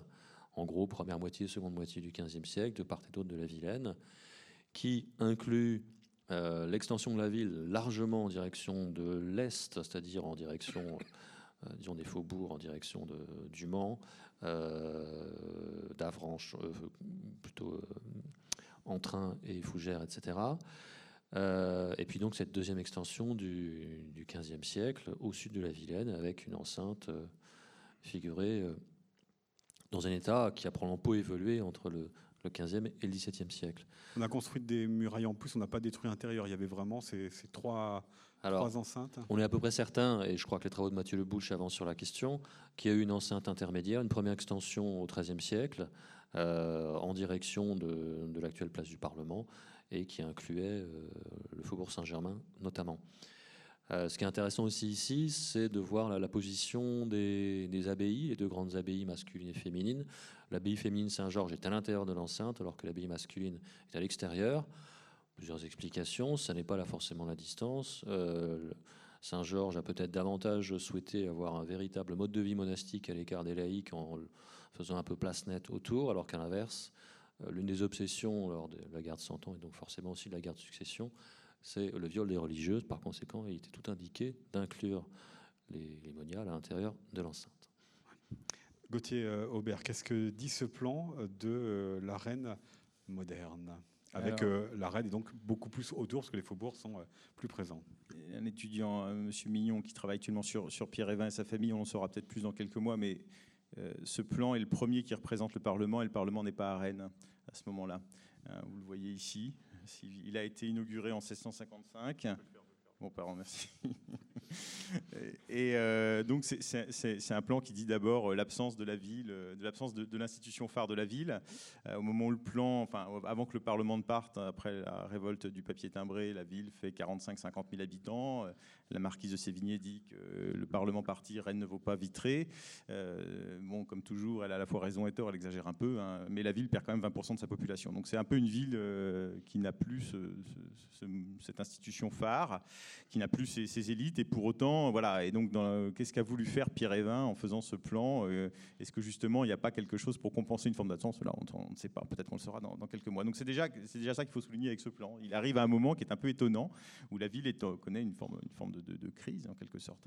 en gros première moitié, seconde moitié du XVe siècle, de part et d'autre de la Vilaine, qui inclut euh, l'extension de la ville largement en direction de l'est, c'est-à-dire en direction euh, disons des faubourgs, en direction du Mans, euh, d'Avranches, plutôt en train et Fougères, etc. et puis donc cette deuxième extension du, du, XVe siècle au sud de la Vilaine avec une enceinte figurée dans un état qui a probablement peu évolué entre le, le 15e et le 17e siècle. On a construit des murailles en plus, on n'a pas détruit l'intérieur. Il y avait vraiment ces, trois, trois, enceintes. On est à peu près certain, et je crois que les travaux de Mathieu Le Bouche avancent sur la question, qu'il y a eu une enceinte intermédiaire, une première extension au XIIIe siècle, euh, en direction de, l'actuelle place du Parlement, et qui incluait euh, le faubourg Saint-Germain notamment. Euh, ce qui est intéressant aussi ici, c'est de voir la, position des, abbayes, les deux grandes abbayes masculines et féminines. L'abbaye féminine Saint-Georges est à l'intérieur de l'enceinte, alors que l'abbaye masculine est à l'extérieur. Plusieurs explications. Ça n'est pas là forcément la distance. Euh, Saint-Georges a peut-être davantage souhaité avoir un véritable mode de vie monastique à l'écart des laïcs en faisant un peu place nette autour, alors qu'à l'inverse, euh, l'une des obsessions lors de la guerre de Cent Ans et donc forcément aussi de la guerre de succession, c'est le viol des religieuses. Par conséquent, il était tout indiqué d'inclure les, les moniales à l'intérieur de l'enceinte. Gauthier euh, Aubert, qu'est-ce que dit ce plan de euh, la reine moderne? Avec euh, la reine et donc beaucoup plus autour, parce que les faubourgs sont plus présents. Un étudiant, M. Mignon, qui travaille actuellement sur, sur Pierre Evin et sa famille, on en saura peut-être plus dans quelques mois, mais ce plan est le premier qui représente le Parlement, et le Parlement n'est pas à Rennes à ce moment-là. vous le voyez ici, il a été inauguré en 1655. Bon, pardon, merci. Et euh, donc c'est un plan qui dit d'abord euh, l'absence de la ville, euh, de l'absence de, l'institution phare de la ville. au moment où le plan, enfin avant que le Parlement ne parte, après la révolte du papier timbré, la ville fait 45-50 000 habitants. La marquise de Sévigné dit que le Parlement parti, Rennes ne vaut pas vitrer. bon, comme toujours, elle a à la fois raison et tort, elle exagère un peu, hein, mais la ville perd quand même 20% de sa population. Donc c'est un peu une ville qui n'a plus cette institution phare, qui n'a plus ses, élites, et autant, voilà. Et donc, qu'est-ce qu'a voulu faire Pierre Evin en faisant ce plan euh, Est-ce que justement, il n'y a pas quelque chose pour compenser une forme d'absence? Là, on, ne sait pas. Peut-être qu'on le saura dans, quelques mois. Donc, c'est déjà, c'est déjà ça qu'il faut souligner avec ce plan. Il arrive à un moment qui est un peu étonnant, où la ville est, connaît une forme, une forme de, crise, en quelque sorte.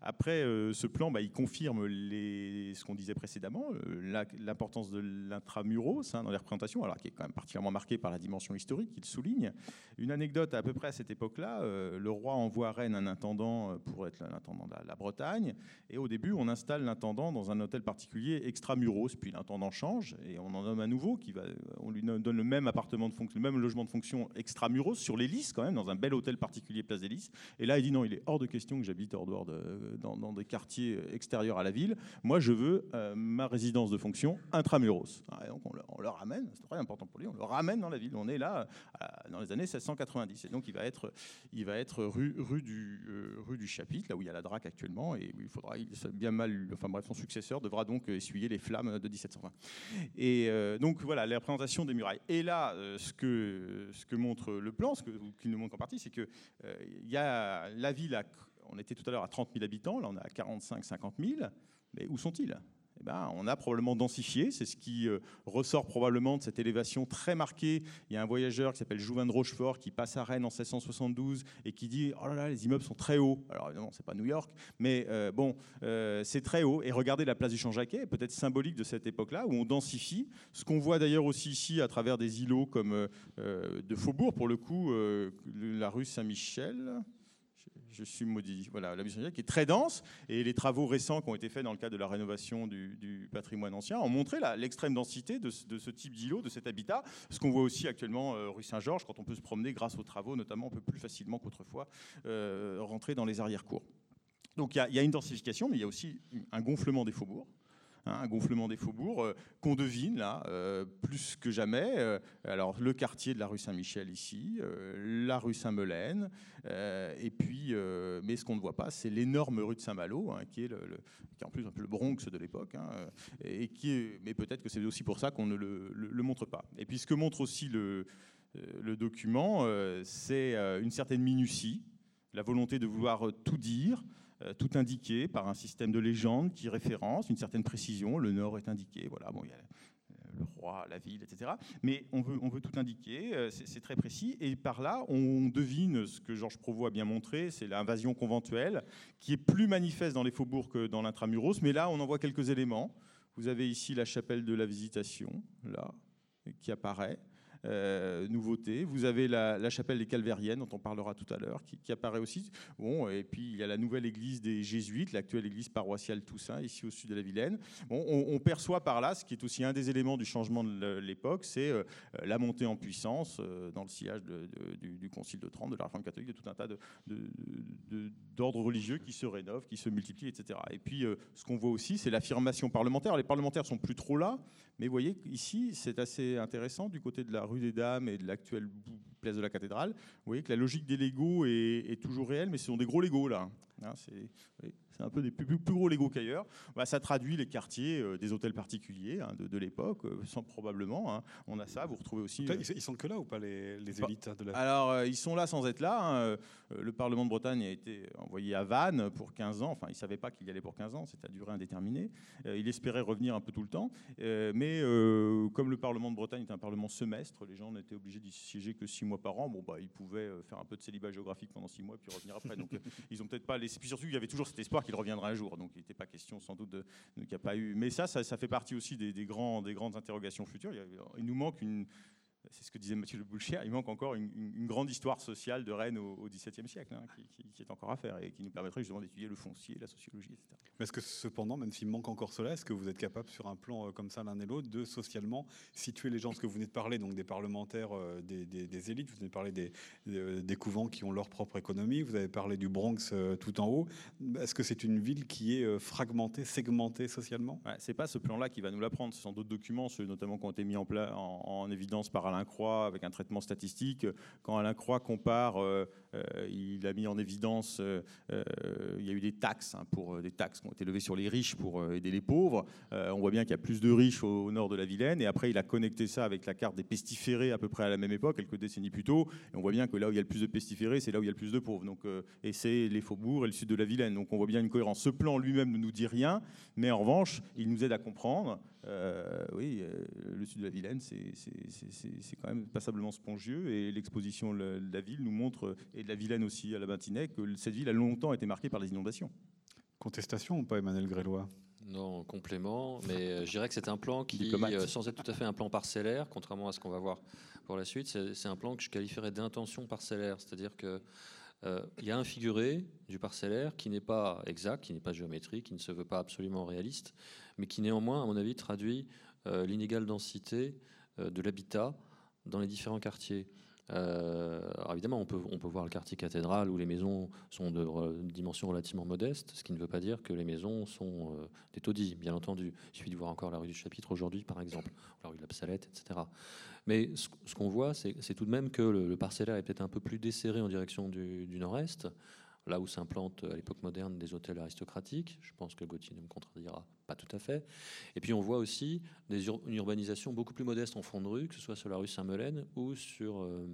Après, euh, ce plan, bah, il confirme ce qu'on disait précédemment, euh, l'importance de l'intramuros hein, dans les représentations, alors qui est quand même particulièrement marqué par la dimension historique, il souligne. Une anecdote à peu près à cette époque-là, le roi envoie à Rennes un intendant pour être l'intendant de la, Bretagne. Et au début, on installe l'intendant dans un hôtel particulier extramuros. Puis l'intendant change et on en nomme un nouveau qui va, on lui donne le même appartement de même logement de fonction extramuros sur l'hélice quand même, dans un bel hôtel particulier place d'hélice. Et là, il dit non, il est hors de question que j'habite hors dehors de, dans, des quartiers extérieurs à la ville. Moi, je veux euh, ma résidence de fonction intramuros. Ah, donc on le, ramène, c'est très important pour lui, on le ramène dans la ville. On est là euh, dans les années 1690. Et donc il va être, il va être rue, rue du, euh, rue du chapitre, là où il y a la DRAC actuellement, et il faudra, bien mal, enfin bref, son successeur devra donc essuyer les flammes de 1720. Et euh, donc voilà, la représentation des murailles. Et là, euh, ce, que, ce que montre le plan, ce qu'il nous montre en partie, c'est que il y a la ville, on était tout à l'heure à 30 000 habitants, là on est à 45-50 000, mais où sont-ils? Eh ben, on a probablement densifié. C'est ce qui euh, ressort probablement de cette élévation très marquée. Il y a un voyageur qui s'appelle Jouvin de Rochefort qui passe à Rennes en 1672 et qui dit Oh là là, les immeubles sont très hauts. Alors évidemment, c'est pas New York, mais euh, bon, euh, c'est très haut. Et regardez la place du Champ-Jacquet, peut-être symbolique de cette époque-là, où on densifie. Ce qu'on voit d'ailleurs aussi ici à travers des îlots comme de Faubourg, pour le coup, la rue Saint-Michel je suis maudit. Voilà, la qui est très dense, et les travaux récents qui ont été faits dans le cadre de la rénovation du, patrimoine ancien ont montré l'extrême densité de, ce type d'îlot, de cet habitat. Ce qu'on voit aussi actuellement euh, rue Saint-Georges, quand on peut se promener grâce aux travaux, notamment, on peut plus facilement qu'autrefois euh, rentrer dans les arrière-cours. Donc il y, y, a une densification, mais il y a aussi un gonflement des faubourgs. Hein, un gonflement des faubourgs euh, qu'on devine là euh, plus que jamais. Euh, alors le quartier de la rue Saint-Michel ici, la rue Saint-Melaine, et puis, mais ce qu'on ne voit pas, c'est l'énorme rue de Saint-Malo, hein, qui est en plus un peu le Bronx de l'époque, hein, et qui mais peut-être que c'est aussi pour ça qu'on ne le, montre pas. Et puis ce que montre aussi le document, c'est une certaine minutie, la volonté de vouloir tout dire. Tout indiqué par un système de légende qui référence une certaine précision. Le nord est indiqué, voilà, bon, il y a le roi, la ville, etc. Mais on veut, on veut tout indiquer, c'est très précis. Et par là, on devine ce que Georges Provost a bien montré, c'est l'invasion conventuelle, qui est plus manifeste dans les faubourgs que dans l'intramuros. Mais là, on en voit quelques éléments. Vous avez ici la chapelle de la Visitation, là, qui apparaît. Euh, nouveauté. Vous avez la, chapelle des Calvériennes, dont on parlera tout à l'heure, qui, apparaît aussi. Bon, et puis il y a la nouvelle église des Jésuites, l'actuelle église paroissiale Toussaint, ici au sud de la Vilaine. On, perçoit par là, ce qui est aussi un des éléments du changement de l'époque, c'est euh, la montée en puissance euh, dans le sillage du, Concile de Trente, de la Réforme catholique, de tout un tas d'ordres religieux qui se rénovent, qui se multiplient, etc. Et puis, ce qu'on voit aussi, c'est l'affirmation parlementaire. Les parlementaires sont plus trop là, mais vous voyez, ici, c'est assez intéressant du côté de la rue des Dames et de l'actuelle place de la cathédrale. Vous voyez que la logique des Legos est, toujours réelle, mais ce sont des gros Legos là. Hein, c'est un peu des plus, gros Lego qu'ailleurs. Bah, ça traduit les quartiers euh, des hôtels particuliers hein, de, l'époque, euh, sans probablement. Hein. On a ça, vous retrouvez aussi. Euh, ils sont que là ou pas les, les bah, élites de la... Alors, ils sont là sans être là. Hein. Le Parlement de Bretagne a été envoyé à Vannes pour 15 ans. Enfin, il ne savait pas qu'il y allait pour 15 ans, c'était à durée indéterminée. il espérait revenir un peu tout le temps. mais comme le Parlement de Bretagne est un Parlement semestre, les gens n'étaient obligés d'y siéger que 6 mois par an. Bon, bah, ils pouvaient faire un peu de célibat géographique pendant 6 mois et puis revenir après. Donc, ils ont peut-être pas laissé. Puis surtout, il y avait toujours cet espoir qu'il reviendra un jour. Donc il n'était pas question sans doute de, n'y a pas eu. Mais ça, ça, fait partie aussi des grandes interrogations futures. il nous manque une, c'est ce que disait Mathieu Le Boulcher, il manque encore une, grande histoire sociale de Rennes au XVIIe siècle, hein, qui, est encore à faire et qui nous permettrait justement d'étudier le foncier, la sociologie, etc. Mais est-ce que cependant, même s'il manque encore cela, est-ce que vous êtes capable sur un plan euh, comme ça l'un et l'autre de socialement situer les gens? Ce que vous venez de parler, donc des parlementaires, euh, des, élites, vous venez de parler des, euh, des, couvents qui ont leur propre économie, vous avez parlé du Bronx tout en haut. Est-ce que c'est une ville qui est fragmentée, segmentée socialement? Ouais, C'est pas ce plan-là qui va nous l'apprendre, ce sont d'autres documents, ceux notamment qui ont été mis en, en, en évidence par Alain Croix avec un traitement statistique. Quand Alain Croix compare, euh, euh, il a mis en évidence, euh, il y a eu des taxes, hein, pour, des taxes qui ont été levées sur les riches pour aider les pauvres. on voit bien qu'il y a plus de riches au, nord de la Vilaine. Et après, il a connecté ça avec la carte des pestiférés à peu près à la même époque, quelques décennies plus tôt. Et on voit bien que là où il y a le plus de pestiférés, c'est là où il y a le plus de pauvres. Donc, et c'est les faubourgs et le sud de la Vilaine. Donc on voit bien une cohérence. Ce plan lui-même ne nous dit rien, mais en revanche, il nous aide à comprendre. Oui, le sud de la Vilaine, c'est quand même passablement spongieux et l'exposition de la ville nous montre, et de la Vilaine aussi à la Bantinais, que cette ville a longtemps été marquée par les inondations. Contestation ou pas, Emmanuel Grélois? Non, complément, mais euh, je dirais que c'est un plan qui, euh, sans être tout à fait un plan parcellaire, contrairement à ce qu'on va voir pour la suite, c'est un plan que je qualifierais d'intention parcellaire, c'est-à-dire que euh, il y a un figuré du parcellaire qui n'est pas exact, qui n'est pas géométrique, qui ne se veut pas absolument réaliste, mais qui néanmoins, à mon avis, traduit l'inégale densité de l'habitat dans les différents quartiers. Euh, alors évidemment, on peut, on peut voir le quartier cathédrale où les maisons sont de, dimension relativement modeste, ce qui ne veut pas dire que les maisons sont euh, des taudis, bien entendu. Il suffit de voir encore la rue du Chapitre aujourd'hui, par exemple, la rue de la Psalette, etc. Mais ce, qu'on voit, c'est tout de même que le, parcellaire est peut-être un peu plus desserré en direction du nord-est, là où s'implantent à l'époque moderne des hôtels aristocratiques. Je pense que Gauthier ne me contredira pas tout à fait. Et puis on voit aussi des une urbanisation beaucoup plus modeste en fond de rue, que ce soit sur la rue Saint-Melaine ou sur euh,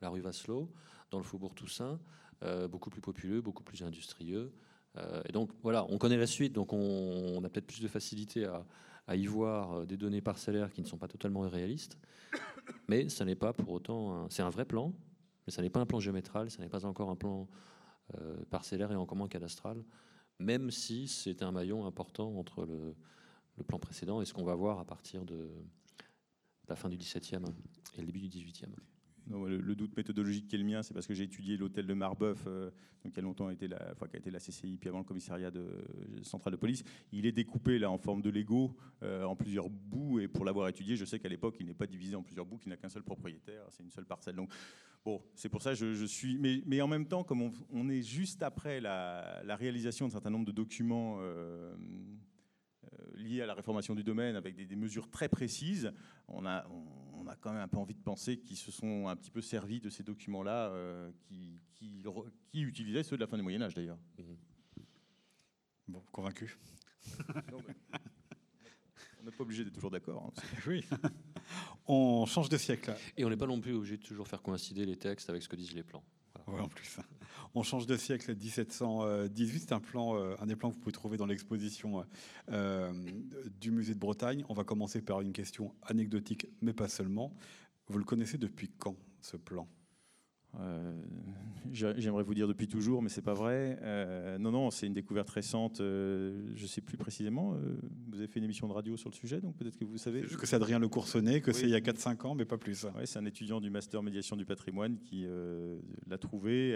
la rue Vasselot, dans le faubourg Toussaint, euh, beaucoup plus populeux, beaucoup plus industrieux. Euh, et donc voilà, on connaît la suite, donc on, a peut-être plus de facilité à, à, y voir des données parcellaires qui ne sont pas totalement irréalistes. Mais ça n'est pas pour autant, c'est un vrai plan, mais ça n'est pas un plan géométral, ça n'est pas encore un plan euh, parcellaire et encore moins cadastral, même si c'est un maillon important entre le, plan précédent et ce qu'on va voir à partir de la fin du XVIIe et le début du XVIIIe le, doute méthodologique qui est le mien, c'est parce que j'ai étudié l'hôtel de Marbeuf, euh, qui a longtemps été la, enfin, qui a été la CCI, puis avant le commissariat de, central de police. Il est découpé là en forme de Lego, euh, en plusieurs bouts, et pour l'avoir étudié, je sais qu'à l'époque, il n'est pas divisé en plusieurs bouts, qu'il n'a qu'un seul propriétaire, c'est une seule parcelle. Bon, c'est pour ça que je, suis. Mais, mais, en même temps, comme on, est juste après la, réalisation d'un certain nombre de documents. Euh, liés à la réformation du domaine avec des, mesures très précises, on a, on a quand même un peu envie de penser qu'ils se sont un petit peu servis de ces documents-là, euh, qui, qui, utilisaient ceux de la fin du Moyen Âge d'ailleurs. Mhm. Bon, convaincu. on n'est pas obligé d'être toujours d'accord. Hein, oui. on change de siècle. Et on n'est pas non plus obligé de toujours faire coïncider les textes avec ce que disent les plans. en plus. On change de siècle, 1718. C'est un plan, euh, un des plans que vous pouvez trouver dans l'exposition euh, du musée de Bretagne. On va commencer par une question anecdotique, mais pas seulement. Vous le connaissez depuis quand, ce plan? Euh, j'aimerais vous dire depuis toujours, mais c'est pas vrai. Euh, non, non, c'est une découverte récente. Euh, je sais plus précisément. vous avez fait une émission de radio sur le sujet, donc peut-être que vous savez. Juste que c'est Adrien Le Coursonnet, que c'est il y a 4-5 ans, mais pas plus. Ouais, c'est un étudiant du master médiation du patrimoine qui l'a trouvé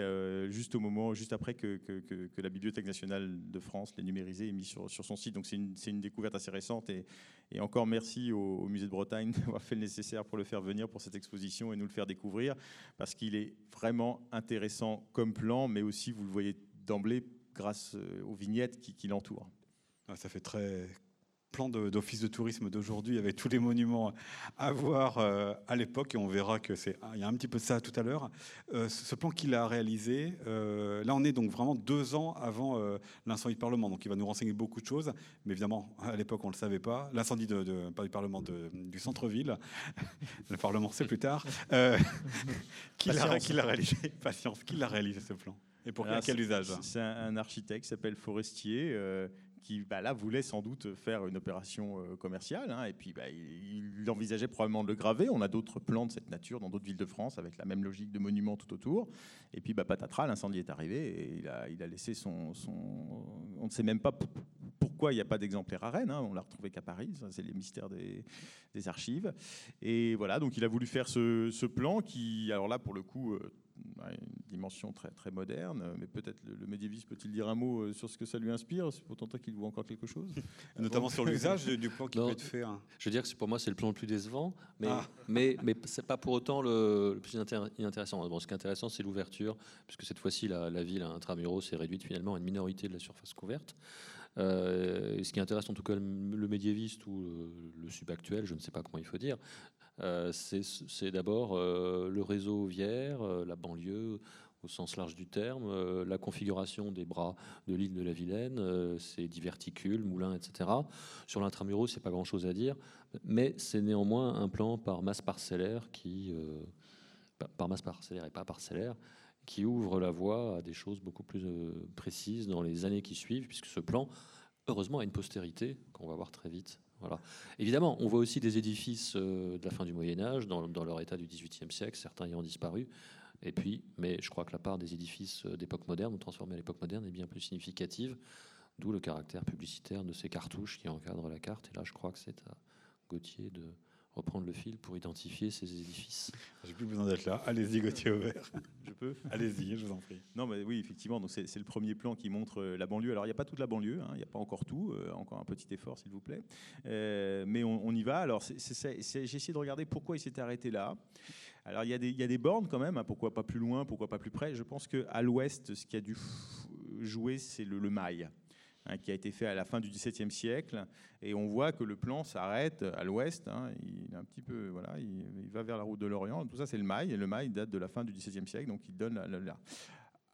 juste au moment, juste après que, que, que, la Bibliothèque nationale de France l'ait numérisé et mis sur, sur son site. Donc c'est une, une, découverte assez récente et, et encore merci au, au musée de Bretagne d'avoir fait le nécessaire pour le faire venir pour cette exposition et nous le faire découvrir parce qu'il est vraiment intéressant comme plan, mais aussi, vous le voyez d'emblée, grâce euh, aux vignettes qui, l'entourent. Ah, ça fait très plan d'office de, tourisme d'aujourd'hui avec tous les monuments à voir euh, à l'époque. Et on verra que c'est il y a un petit peu de ça tout à l'heure. Euh, ce plan qu'il a réalisé, euh, là on est donc vraiment deux ans avant l'incendie du Parlement, donc il va nous renseigner beaucoup de choses, mais évidemment à l'époque on le savait pas. L'incendie de, pas du Parlement du centre-ville, le Parlement c'est plus tard. qui l'a réalisé. Patience, qui l'a réalisé ce plan et pour quel usage C'est un, architecte qui s'appelle Forestier qui bah, là voulait sans doute faire une opération euh, commerciale. Hein, et puis bah, il, envisageait probablement de le graver. On a d'autres plans de cette nature dans d'autres villes de France avec la même logique de monuments tout autour. Et puis bah, patatras, l'incendie est arrivé et il a, il a laissé son, son, On ne sait même pas pourquoi il n'y a pas d'exemplaire à Rennes. Hein, on l'a retrouvé qu'à Paris. C'est les mystères des, des, archives. Et voilà, donc il a voulu faire ce, ce plan qui, alors là pour le coup, euh, une dimension très, très moderne, mais peut-être le, médiéviste peut-il dire un mot euh, sur ce que ça lui inspire? C'est pourtant qu'il voit encore quelque chose Notamment sur l'usage du plan qui peut être fait. Hein. Je veux dire que pour moi, c'est le plan le plus décevant, mais, ah. mais, mais c'est pas pour autant le, plus intéressant. Bon, ce qui est intéressant, c'est l'ouverture, puisque cette fois-ci, la, la ville intramuros s'est réduite finalement à une minorité de la surface couverte. Euh, ce qui intéresse en tout cas le médiéviste ou le, le subactuel, je ne sais pas comment il faut dire, euh, c'est d'abord euh, le réseau viaire, euh, la banlieue au sens large du terme, la configuration des bras de l'île de la Vilaine, ses diverticules, moulins, etc. Sur l'intramuros, c'est pas grand-chose à dire, mais c'est néanmoins un plan par masse parcellaire qui, par masse parcellaire et pas parcellaire, qui ouvre la voie à des choses beaucoup plus précises dans les années qui suivent, puisque ce plan, heureusement, a une postérité qu'on va voir très vite Évidemment, on voit aussi des édifices euh, de la fin du Moyen Âge dans, leur état du XVIIIe siècle, certains ayant disparu. Mais je crois que la part des édifices euh, d'époque moderne transformés à l'époque moderne est bien plus significative, d'où le caractère publicitaire de ces cartouches qui encadrent la carte. Et là, je crois que c'est à Gauthier de reprendre le fil pour identifier ces édifices. J'ai plus besoin d'être là. Allez-y, Gauthier Aubert. Je peux? Allez-y, je vous en prie. Non, mais oui, effectivement, donc c'est, le premier plan qui montre euh, la banlieue. Alors, il n'y a pas toute la banlieue, hein, il n'y a pas encore tout, euh, encore un petit effort, s'il vous plaît. Euh, mais on, y va. Alors, j'ai essayé de regarder pourquoi il s'est arrêté là. Alors, il y, a des, il y a des bornes quand même, hein, pourquoi pas plus loin, pourquoi pas plus près. Je pense qu'à l'ouest, ce qui a dû jouer, c'est le, le mail. Hein, qui a été fait à la fin du XVIIe siècle. Et on voit que le plan s'arrête à l'ouest. Hein, il, un petit peu, voilà, il, va vers la route de l'Orient. Tout ça, c'est le mail. Et le mail date de la fin du XVIIe siècle, donc il donne la,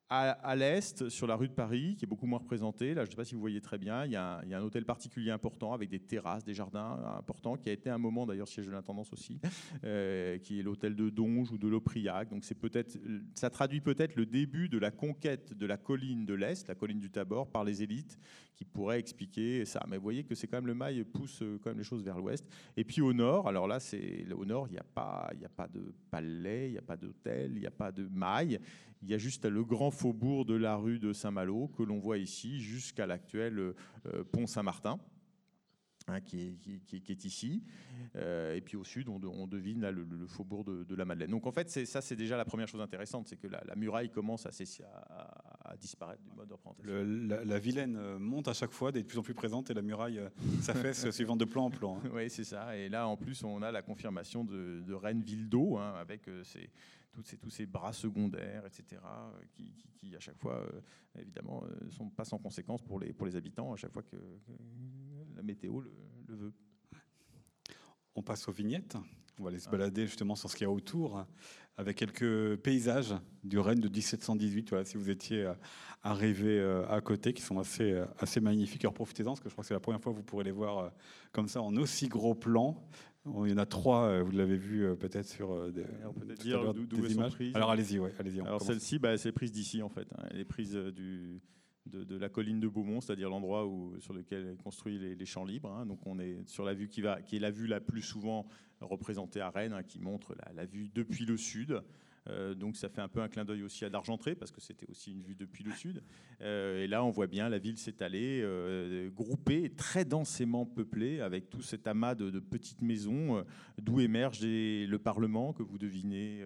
à, l'est, sur la rue de Paris, qui est beaucoup moins représentée, là je ne sais pas si vous voyez très bien, il y, a un, hôtel particulier important avec des terrasses, des jardins importants, qui a été un moment d'ailleurs siège de l'intendance aussi, euh, qui est l'hôtel de Donge ou de l'Aupriac. Donc ça traduit peut-être le début de la conquête de la colline de l'Est, la colline du Tabor, par les élites, qui pourrait expliquer ça. Mais vous voyez que c'est quand même le mail pousse euh, quand même les choses vers l'ouest. Et puis au nord, alors là, c'est au nord, il n'y a pas, a pas de palais, il n'y a pas d'hôtel, il n'y a pas de maille. Il y a juste le grand faubourg de la rue de Saint-Malo que l'on voit ici jusqu'à l'actuel euh, pont Saint-Martin. Hein, qui, est, ici. Euh, et puis au sud, on, devine le, faubourg de, la Madeleine. Donc en fait, ça, c'est déjà la première chose intéressante, c'est que la, muraille commence à, à, disparaître du mode de représentation. La, la, Vilaine euh, monte à chaque fois, d'être de plus en plus présente, et la muraille s'affaisse suivant de plan en plan. Hein. Oui, c'est ça. Et là, en plus, on a la confirmation de, de Rennes Ville d'eau, hein, avec ces tous ces bras secondaires, etc., qui, à chaque fois, euh, évidemment, ne euh, sont pas sans conséquence pour les, pour les habitants, à chaque fois que, météo le, veut. On passe aux vignettes. On va aller se balader justement sur ce qu'il y a autour, avec quelques paysages du Rennes de 1718. Voilà, si vous étiez euh, arrivé à côté, qui sont assez, assez magnifiques. Alors profitez-en, parce que je crois que c'est la première fois que vous pourrez les voir comme ça en aussi gros plan. Il y en a trois, vous l'avez vu peut-être sur des, on peut dire d'où images. Alors allez-y, ouais, allez-y. Alors celle-ci, bah, c'est prise d'ici en fait. Hein. Elle est prise du, de, la colline de Beaumont, c'est-à-dire l'endroit sur lequel est construit les, champs libres. Hein. Donc on est sur la vue qui, va, qui est la vue la plus souvent représentée à Rennes, hein, qui montre la, vue depuis le sud. Euh, donc ça fait un peu un clin d'œil aussi à d'Argentré, parce que c'était aussi une vue depuis le sud. Euh, et là, on voit bien la ville s'étaler, euh, groupée, très densément peuplée, avec tout cet amas de, de petites maisons, d'où émerge le Parlement que vous devinez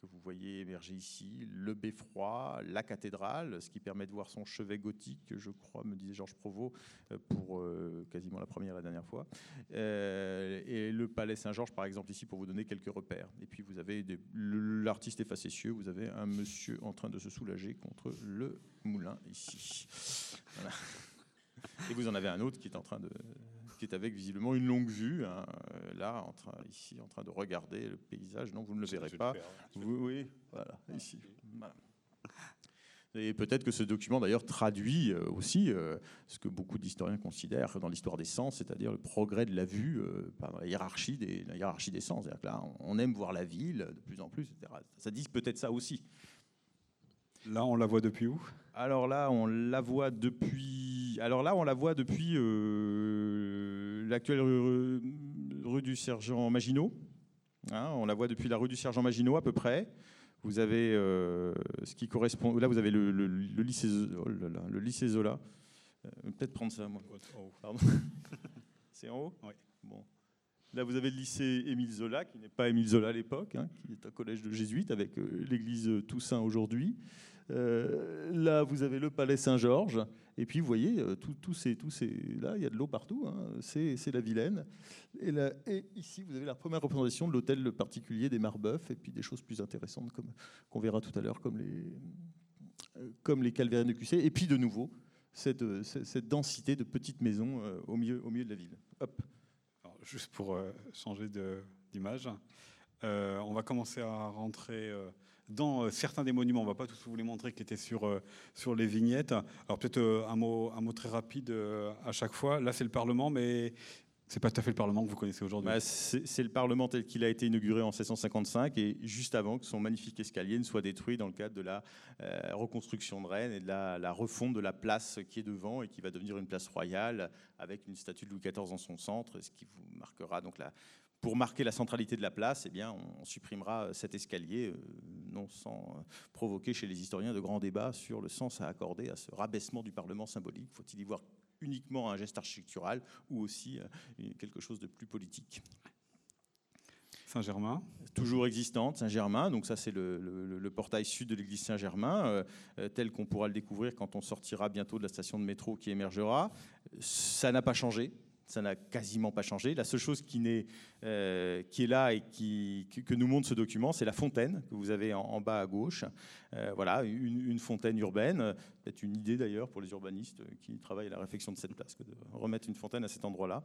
que vous voyez émerger ici, le beffroi, la cathédrale, ce qui permet de voir son chevet gothique, je crois, me disait Georges Provost, euh, pour euh, quasiment la première et la dernière fois. Euh, et le palais Saint-Georges, par exemple, ici, pour vous donner quelques repères. Et puis vous avez l'artiste est vous avez un monsieur en train de se soulager contre le moulin ici. Et vous en avez un autre qui est en train de qui est avec visiblement une longue vue, hein, euh, là, en train, ici, en train de regarder le paysage. Non, vous ne le verrez pas. oui, voilà, ici. Et peut-être que ce document, d'ailleurs, traduit euh, aussi euh, ce que beaucoup d'historiens considèrent dans l'histoire des sens, c'est-à-dire le progrès de la vue par la hiérarchie des, la hiérarchie des sens. Que là, on aime voir la ville de plus en plus, etc. Ça dit peut-être ça aussi. Là, on la voit depuis où? Alors là, on la voit depuis. Alors là, on la voit depuis l'actuelle rue, du Sergent Maginot. Hein, on la voit depuis la rue du Sergent Maginot à peu près. Vous avez euh, ce qui correspond. Là, vous avez le, lycée, oh le lycée Zola. Euh, peut-être prendre ça, moi. C'est en haut Oui. Bon. Là, vous avez le lycée Émile Zola, qui n'est pas Émile Zola à l'époque, hein, qui est un collège de jésuites avec euh, l'église Toussaint aujourd'hui. Là, vous avez le palais Saint-Georges. Et puis, vous voyez, euh, tous ces, tous là, il y a de l'eau partout. Hein. c'est la Vilaine. Et, là, et, ici, vous avez la première représentation de l'hôtel particulier des Marbeuf, et puis des choses plus intéressantes, qu'on verra tout à l'heure, comme les, euh, comme les calvaires de QC. Et puis, de nouveau, cette, cette, densité de petites maisons euh, au, milieu, au milieu de la ville. Hop. juste pour changer d'image, on va commencer à rentrer dans euh, certains des monuments. On ne va pas tous vous les montrer qui étaient sur, euh, sur les vignettes. Alors peut-être euh, un mot, un mot très rapide à chaque fois. Là, c'est le Parlement, mais c'est pas tout à fait le Parlement que vous connaissez aujourd'hui. Bah, c'est le Parlement tel qu'il a été inauguré en 1655 et juste avant que son magnifique escalier ne soit détruit dans le cadre de la reconstruction de Rennes et de la, la, refonte de la place qui est devant et qui va devenir une place royale avec une statue de Louis XIV dans son centre, ce qui vous marquera donc la, pour marquer la centralité de la place, eh bien, on supprimera cet escalier, euh, non sans euh, provoquer chez les historiens de grands débats sur le sens à accorder à ce rabaissement du Parlement symbolique. Faut-il y voir uniquement un geste architectural ou aussi euh, quelque chose de plus politique? Saint-Germain Toujours existante, Saint-Germain. Donc ça, c'est le, portail sud de l'église Saint-Germain, tel qu'on pourra le découvrir quand on sortira bientôt de la station de métro qui émergera. Ça n'a pas changé ça n'a quasiment pas changé. La seule chose qui, est, euh, qui est là et qui, que nous montre ce document, c'est la fontaine que vous avez en, bas à gauche. Euh, voilà, une, fontaine urbaine. Peut-être une idée d'ailleurs pour les urbanistes qui travaillent à la réflexion de cette place, que de remettre une fontaine à cet endroit-là.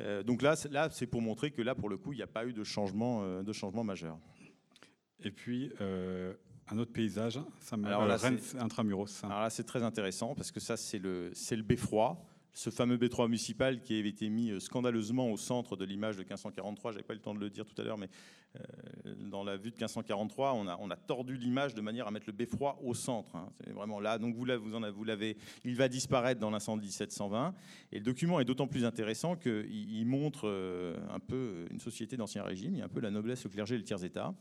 Euh, donc là, là c'est pour montrer que là, pour le coup, il n'y a pas eu de changement, de changement majeur. Et puis, un autre paysage, ça Alors là, intramuros. Alors là, c'est très intéressant parce que ça, c'est le, le beffroi ce fameux B3 municipal qui avait été mis euh, scandaleusement au centre de l'image de 1543. J'avais pas eu le temps de le dire tout à l'heure, mais dans la vue de 1543, on a, tordu l'image de manière à mettre le beffroi au centre. Hein. C'est vraiment là. Donc vous, l'avez. Il va disparaître dans l'incendie 1720. Et le document est d'autant plus intéressant qu'il il montre euh, un peu une société d'ancien régime. Il y a un peu la noblesse, le clergé et le tiers état.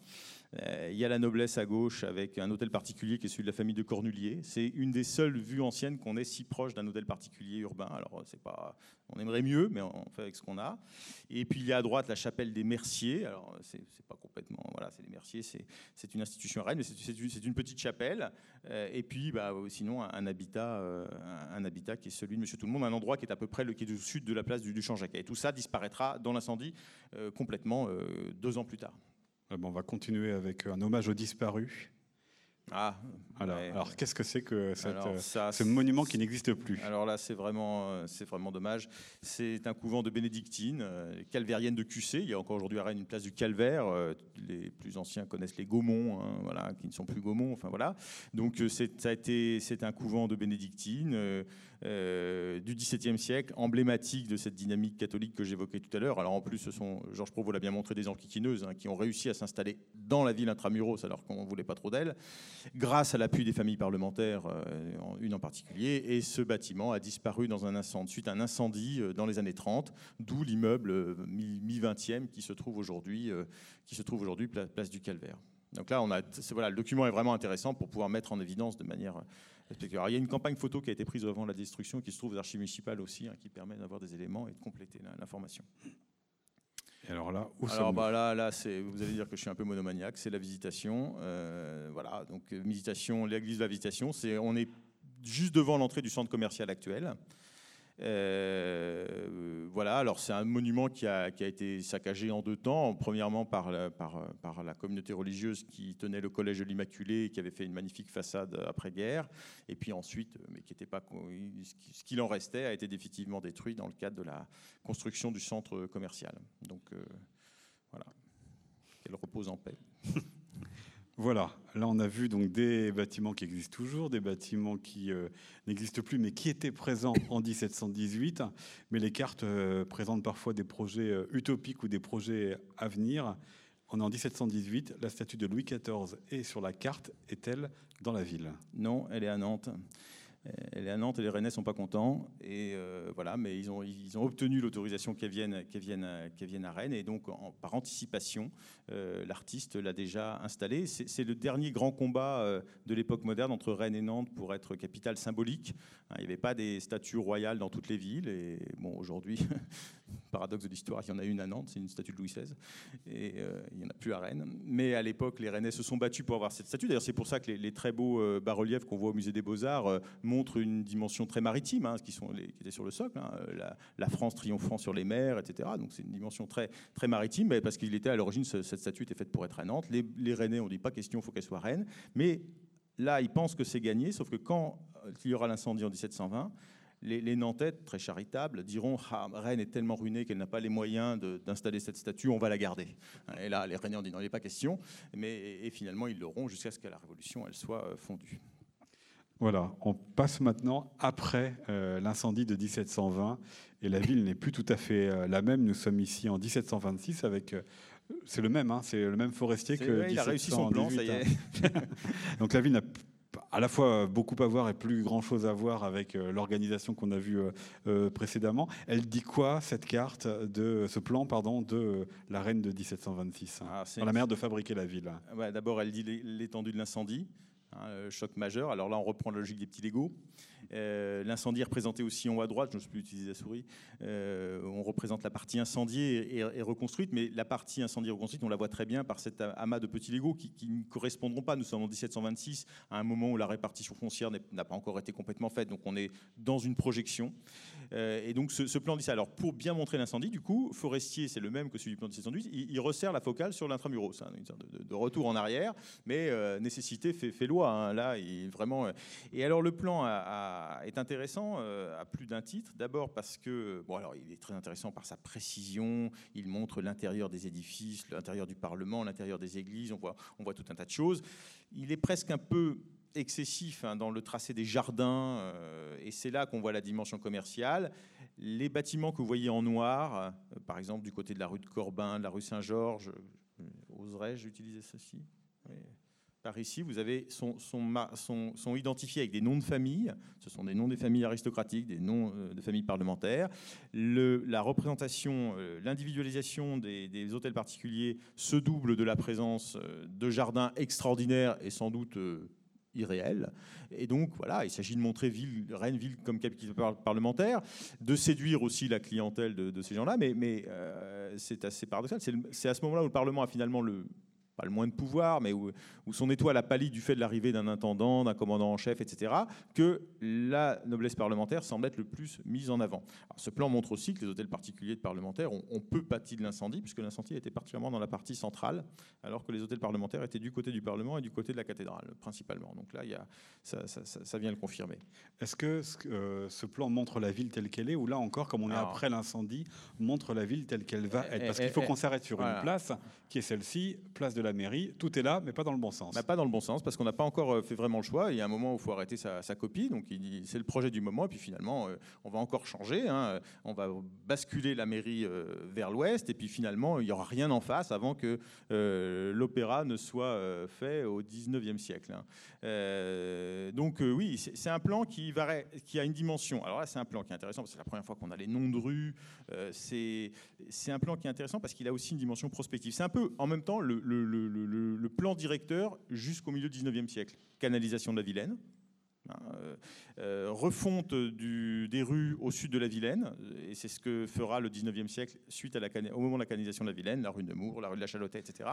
Euh, il y a la noblesse à gauche avec un hôtel particulier qui est celui de la famille de Cornulier. C'est une des seules vues anciennes qu'on ait si proche d'un hôtel particulier urbain. Alors c'est pas, on aimerait mieux, mais on fait avec ce qu'on a. Et puis il y a à droite la chapelle des Merciers. Alors c'est pas complètement, voilà, c'est les Merciers, c'est une institution reine, mais c'est une petite chapelle. Euh, et puis bah, sinon un, habitat, euh, un, habitat qui est celui de Monsieur Tout le Monde, un endroit qui est à peu près le qui est sud de la place du, du Champ-Jacquet. Et tout ça disparaîtra dans l'incendie complètement deux ans plus tard. Euh, on va continuer avec un hommage aux disparus. Ah, alors qu'est-ce que c'est que euh, ce monument qui n'existe plus Alors là, c'est vraiment, euh, c'est vraiment dommage. C'est un couvent de bénédictines, euh, calvériennes de QC. Il y a encore aujourd'hui à Rennes une place du Calvaire. les plus anciens connaissent les Gaumont, hein, voilà, qui ne sont plus Gaumont. Enfin voilà. Donc c'est, ça a été, c'est un couvent de bénédictines. Euh, du XVIIe siècle, emblématique de cette dynamique catholique que j'évoquais tout à l'heure. Alors en plus, ce sont, Georges Provost l'a bien montré, des antiquineuses hein, qui ont réussi à s'installer dans la ville intramuros alors qu'on ne voulait pas trop d'elles, grâce à l'appui des familles parlementaires, euh, une en particulier. Et ce bâtiment a disparu dans un incendie, suite à un incendie euh, dans les années 30, d'où l'immeuble mi-20e qui se trouve aujourd'hui, qui se trouve aujourd'hui place du Calvaire. Donc là, on a, voilà, le document est vraiment intéressant pour pouvoir mettre en évidence de manière il y a une campagne photo qui a été prise avant la destruction qui se trouve aux archives municipales aussi, hein, qui permet d'avoir des éléments et de compléter l'information. Et alors là, où alors bah là, là vous allez dire que je suis un peu monomaniaque, c'est la visitation. Euh, voilà, donc euh, visitation, l'église de la visitation, c'est on est juste devant l'entrée du centre commercial actuel. Euh, voilà, alors c'est un monument qui a, été saccagé en deux temps. Premièrement par la, communauté religieuse qui tenait le collège de l'Immaculée et qui avait fait une magnifique façade après-guerre. Et puis ensuite, mais qui pas, ce qu'il en restait a été définitivement détruit dans le cadre de la construction du centre commercial. Donc euh, voilà, qu'elle repose en paix. Voilà, là on a vu donc des bâtiments qui existent toujours, des bâtiments qui euh, n'existent plus mais qui étaient présents en 1718. Mais les cartes euh, présentent parfois des projets euh, utopiques ou des projets à venir. On est en 1718, la statue de Louis XIV est sur la carte. Est-elle dans la ville? Non, elle est à Nantes. Elle est à Nantes et les Rennais sont pas contents. Et euh, voilà, mais ils ont, ils ont obtenu l'autorisation qu'elle vienne, vienne, vienne à Rennes. Et donc, par anticipation, euh, l'artiste l'a déjà installé. C'est le dernier grand combat euh, de l'époque moderne entre Rennes et Nantes pour être capitale symbolique. Hein, il n'y avait pas des statues royales dans toutes les villes. Et bon, aujourd'hui, paradoxe de l'histoire, il y en a une à Nantes, c'est une statue de Louis XVI, et il n'y en a plus à Rennes. Mais à l'époque, les Rennais se sont battus pour avoir cette statue. D'ailleurs, c'est pour ça que les, très beaux bas-reliefs qu'on voit au musée des Beaux-Arts montre une dimension très maritime, hein, qui, sont qui étaient sur le socle, hein, la, France triomphant sur les mers, etc. Donc c'est une dimension très, très maritime, mais parce qu'il était à l'origine, cette statue était faite pour être à Nantes. Les, les Rennais ont dit pas question, il faut qu'elle soit reine. Mais là, ils pensent que c'est gagné, sauf que quand il y aura l'incendie en 1720, les, Nantais, très charitables, diront ah, Rennes est tellement ruinée qu'elle n'a pas les moyens d'installer cette statue, on va la garder. Et là, les Rennais ont dit non, il n'est pas question. Mais, et, finalement, ils l'auront jusqu'à ce que la Révolution elle soit euh, fondue. Voilà, on passe maintenant après euh, l'incendie de 1720 et la ville n'est plus tout à fait euh, la même. Nous sommes ici en 1726 avec euh, c'est le même, hein, c'est le même forestier que ouais, Il a réussi son plan, ça y est. Donc la ville n'a à la fois beaucoup à voir et plus grand chose à voir avec l'organisation qu'on a vue précédemment. Elle dit quoi cette carte de ce plan pardon de la reine de 1726 ah, dans la manière de fabriquer la ville? Ouais, D'abord, elle dit l'étendue de l'incendie. Hein, euh, choc majeur. Alors là, on reprend la logique des petits Legos. Euh, l'incendie est représenté aussi en haut à droite, je ne sais plus utiliser la souris. Euh, on représente la partie incendiée et, reconstruite, mais la partie incendiée reconstruite, on la voit très bien par cet amas de petits Legos qui, ne correspondront pas. Nous sommes en 1726, à un moment où la répartition foncière n'a pas encore été complètement faite, donc on est dans une projection. Euh, et donc ce, plan dit ça. Alors pour bien montrer l'incendie, du coup, Forestier, c'est le même que celui du plan de 1718, il, il resserre la focale sur l'intramuros, hein, une sorte de, retour en arrière, mais nécessité fait, loi. Hein. là, il, vraiment. et alors le plan est intéressant euh, à plus d'un titre. D'abord parce que, bon, alors il est très intéressant par sa précision. Il montre l'intérieur des édifices, l'intérieur du Parlement, l'intérieur des églises. On voit tout un tas de choses. Il est presque un peu excessif hein, dans le tracé des jardins, euh, et c'est là qu'on voit la dimension commerciale. Les bâtiments que vous voyez en noir, euh, par exemple du côté de la rue de Corbin, de la rue Saint-Georges, oserais-je utiliser ceci? Par ici, vous avez sont, sont, identifiés avec des noms de famille. Ce sont des noms des familles aristocratiques, des noms euh, de familles parlementaires. Le, la représentation, euh, l'individualisation des, hôtels particuliers se double de la présence euh, de jardins extraordinaires et sans doute irréels. Et donc, voilà, il s'agit de montrer ville, Rennes, ville comme capitale parlementaire, de séduire aussi la clientèle de, ces gens-là. Mais, mais c'est assez paradoxal. C'est à ce moment-là où le Parlement a finalement le pas le moins de pouvoir, mais où, son étoile a pâli du fait de l'arrivée d'un intendant, d'un commandant en chef, etc., que la noblesse parlementaire semble être le plus mise en avant. ce plan montre aussi que les hôtels particuliers de parlementaires ont, peu pâti de l'incendie, puisque l'incendie était particulièrement dans la partie centrale, alors que les hôtels parlementaires étaient du côté du Parlement et du côté de la cathédrale, principalement. Donc là, il y a, ça, vient le confirmer. Est-ce que euh, ce, plan montre la ville telle qu'elle est, ou là encore, comme on est après l'incendie, montre la ville telle qu'elle va être? Parce qu'il faut qu'on s'arrête sur une place, qui est celle-ci, place de la mairie. Tout est là, mais pas dans le bon sens. Bah, pas dans le bon sens, parce qu'on n'a pas encore euh, fait vraiment le choix. Il y a un moment où il faut arrêter sa, copie. Donc c'est le projet du moment. Et puis finalement, euh, on va encore changer. Hein. On va basculer la mairie vers l'ouest. Et puis finalement, il n'y aura rien en face avant que l'opéra ne soit fait au 19e siècle. Hein. donc oui, c'est un plan qui, va, qui a une dimension. Alors là, c'est un plan qui est intéressant, parce que c'est la première fois qu'on a les noms de rues. Euh, c'est un plan qui est intéressant parce qu'il a aussi une dimension prospective. C'est un peu, en même temps, le, le plan directeur jusqu'au milieu du 19e siècle. Canalisation de la Vilaine, Hein, euh, euh, refonte des rues au sud de la Vilaine, et c'est ce que fera le 19e siècle suite au moment de la canalisation de la Vilaine, la rue de Mour, la rue de la Chalotais, etc.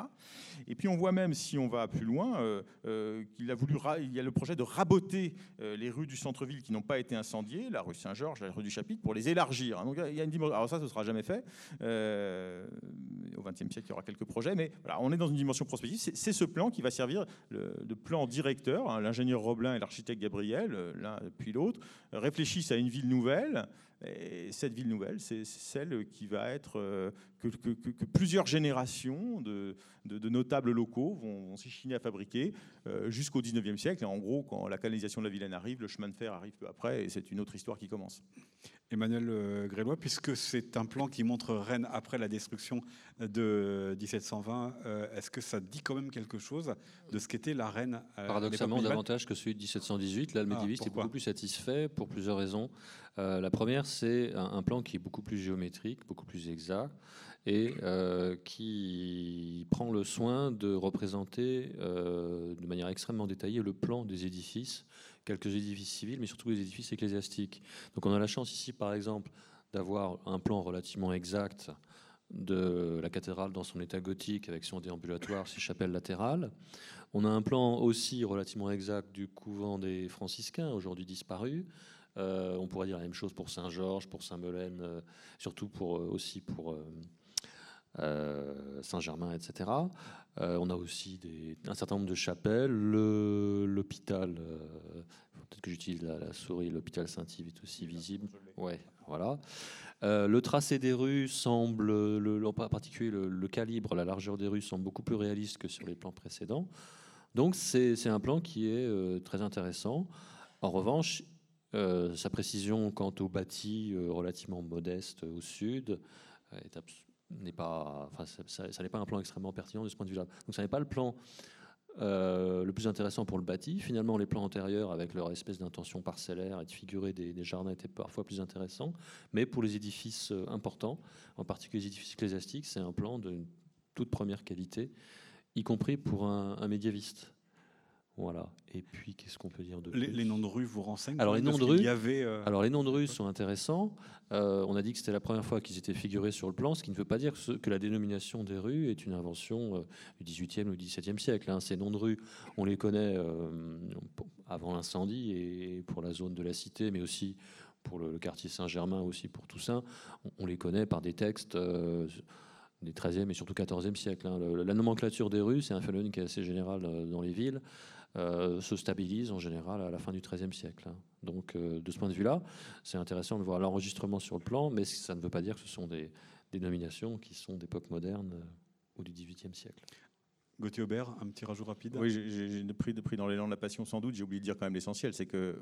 Et puis on voit même, si on va plus loin, euh, qu'il a voulu, il y a le projet de raboter les rues du centre-ville qui n'ont pas été incendiées, la rue Saint-Georges, la rue du Chapitre, pour les élargir. Donc il y a une. Alors ça, ce sera jamais fait. au XXe siècle, il y aura quelques projets, mais on est dans une dimension prospective. C'est ce plan qui va servir de plan directeur. Hein, l'ingénieur Roblin et l'architecte Gabriel euh, l'un puis l'autre, réfléchissent à une ville nouvelle. Et cette ville nouvelle, c'est celle qui va être que, plusieurs générations de, notables locaux vont, s'échiner à fabriquer euh, jusqu'au 19e siècle. Et en gros, quand la canalisation de la Vilaine arrive, le chemin de fer arrive peu après, et c'est une autre histoire qui commence. Emmanuel euh, Grélois, puisque c'est un plan qui montre Rennes après la destruction de 1720, euh, est-ce que ça dit quand même quelque chose de ce qu'était la Rennes Paradoxalement, davantage que celui de 1718. Là, le ah, médiéviste est beaucoup plus satisfait pour plusieurs raisons. la première, c'est un, plan qui est beaucoup plus géométrique, beaucoup plus exact et euh, qui prend le soin de représenter euh, de manière extrêmement détaillée le plan des édifices, quelques édifices civils, mais surtout les édifices ecclésiastiques. Donc on a la chance ici, par exemple, d'avoir un plan relativement exact de la cathédrale dans son état gothique avec son déambulatoire, ses chapelles latérales. On a un plan aussi relativement exact du couvent des franciscains, aujourd'hui disparu. Euh, on pourrait dire la même chose pour Saint-Georges, pour Saint-Melaine, surtout pour, aussi pour Saint-Germain, etc. Euh, on a aussi un certain nombre de chapelles. L'hôpital, euh, peut-être que j'utilise la, souris, l'hôpital Saint-Yves est aussi visible. Ouais, voilà. le tracé des rues semble, en particulier le, calibre, la largeur des rues semble beaucoup plus réaliste que sur les plans précédents. Donc c'est un plan qui est très intéressant. En revanche, sa précision quant au bâti relativement modeste au sud est absolument n'est pas, enfin, ça, n'est pas un plan extrêmement pertinent de ce point de vue-là. Donc, ça n'est pas le plan euh, le plus intéressant pour le bâti. Finalement, les plans antérieurs, avec leur espèce d'intention parcellaire et de figurer des, jardins, étaient parfois plus intéressants. Mais pour les édifices euh, importants, en particulier les édifices ecclésiastiques, c'est un plan de toute première qualité, y compris pour un médiéviste. Voilà. Et puis, qu'est-ce qu'on peut dire de les, les, noms de rues vous renseignent Alors, les noms de rues, avait, euh, alors, les noms de rues sont intéressants. Euh, on a dit que c'était la première fois qu'ils étaient figurés sur le plan, ce qui ne veut pas dire que, la dénomination des rues est une invention euh, du XVIIIe ou XVIIe siècle. Hein. Ces noms de rues, on les connaît avant l'incendie et pour la zone de la cité, mais aussi pour le, quartier Saint-Germain, aussi pour Toussaint. On, on, les connaît par des textes des 13e et surtout 14e siècle. Hein. la nomenclature des rues, c'est un phénomène qui est assez général dans les villes. Euh, se stabilise en général à la fin du XIIIe siècle. Donc, euh, de ce point de vue-là, c'est intéressant de voir l'enregistrement sur le plan, mais ça ne veut pas dire que ce sont des dénominations qui sont d'époque moderne euh, ou du XVIIIe siècle. Gauthier Aubert, un petit rajout rapide Oui, j'ai pris, dans l'élan de la passion sans doute. J'ai oublié de dire quand même l'essentiel, c'est qu'il euh,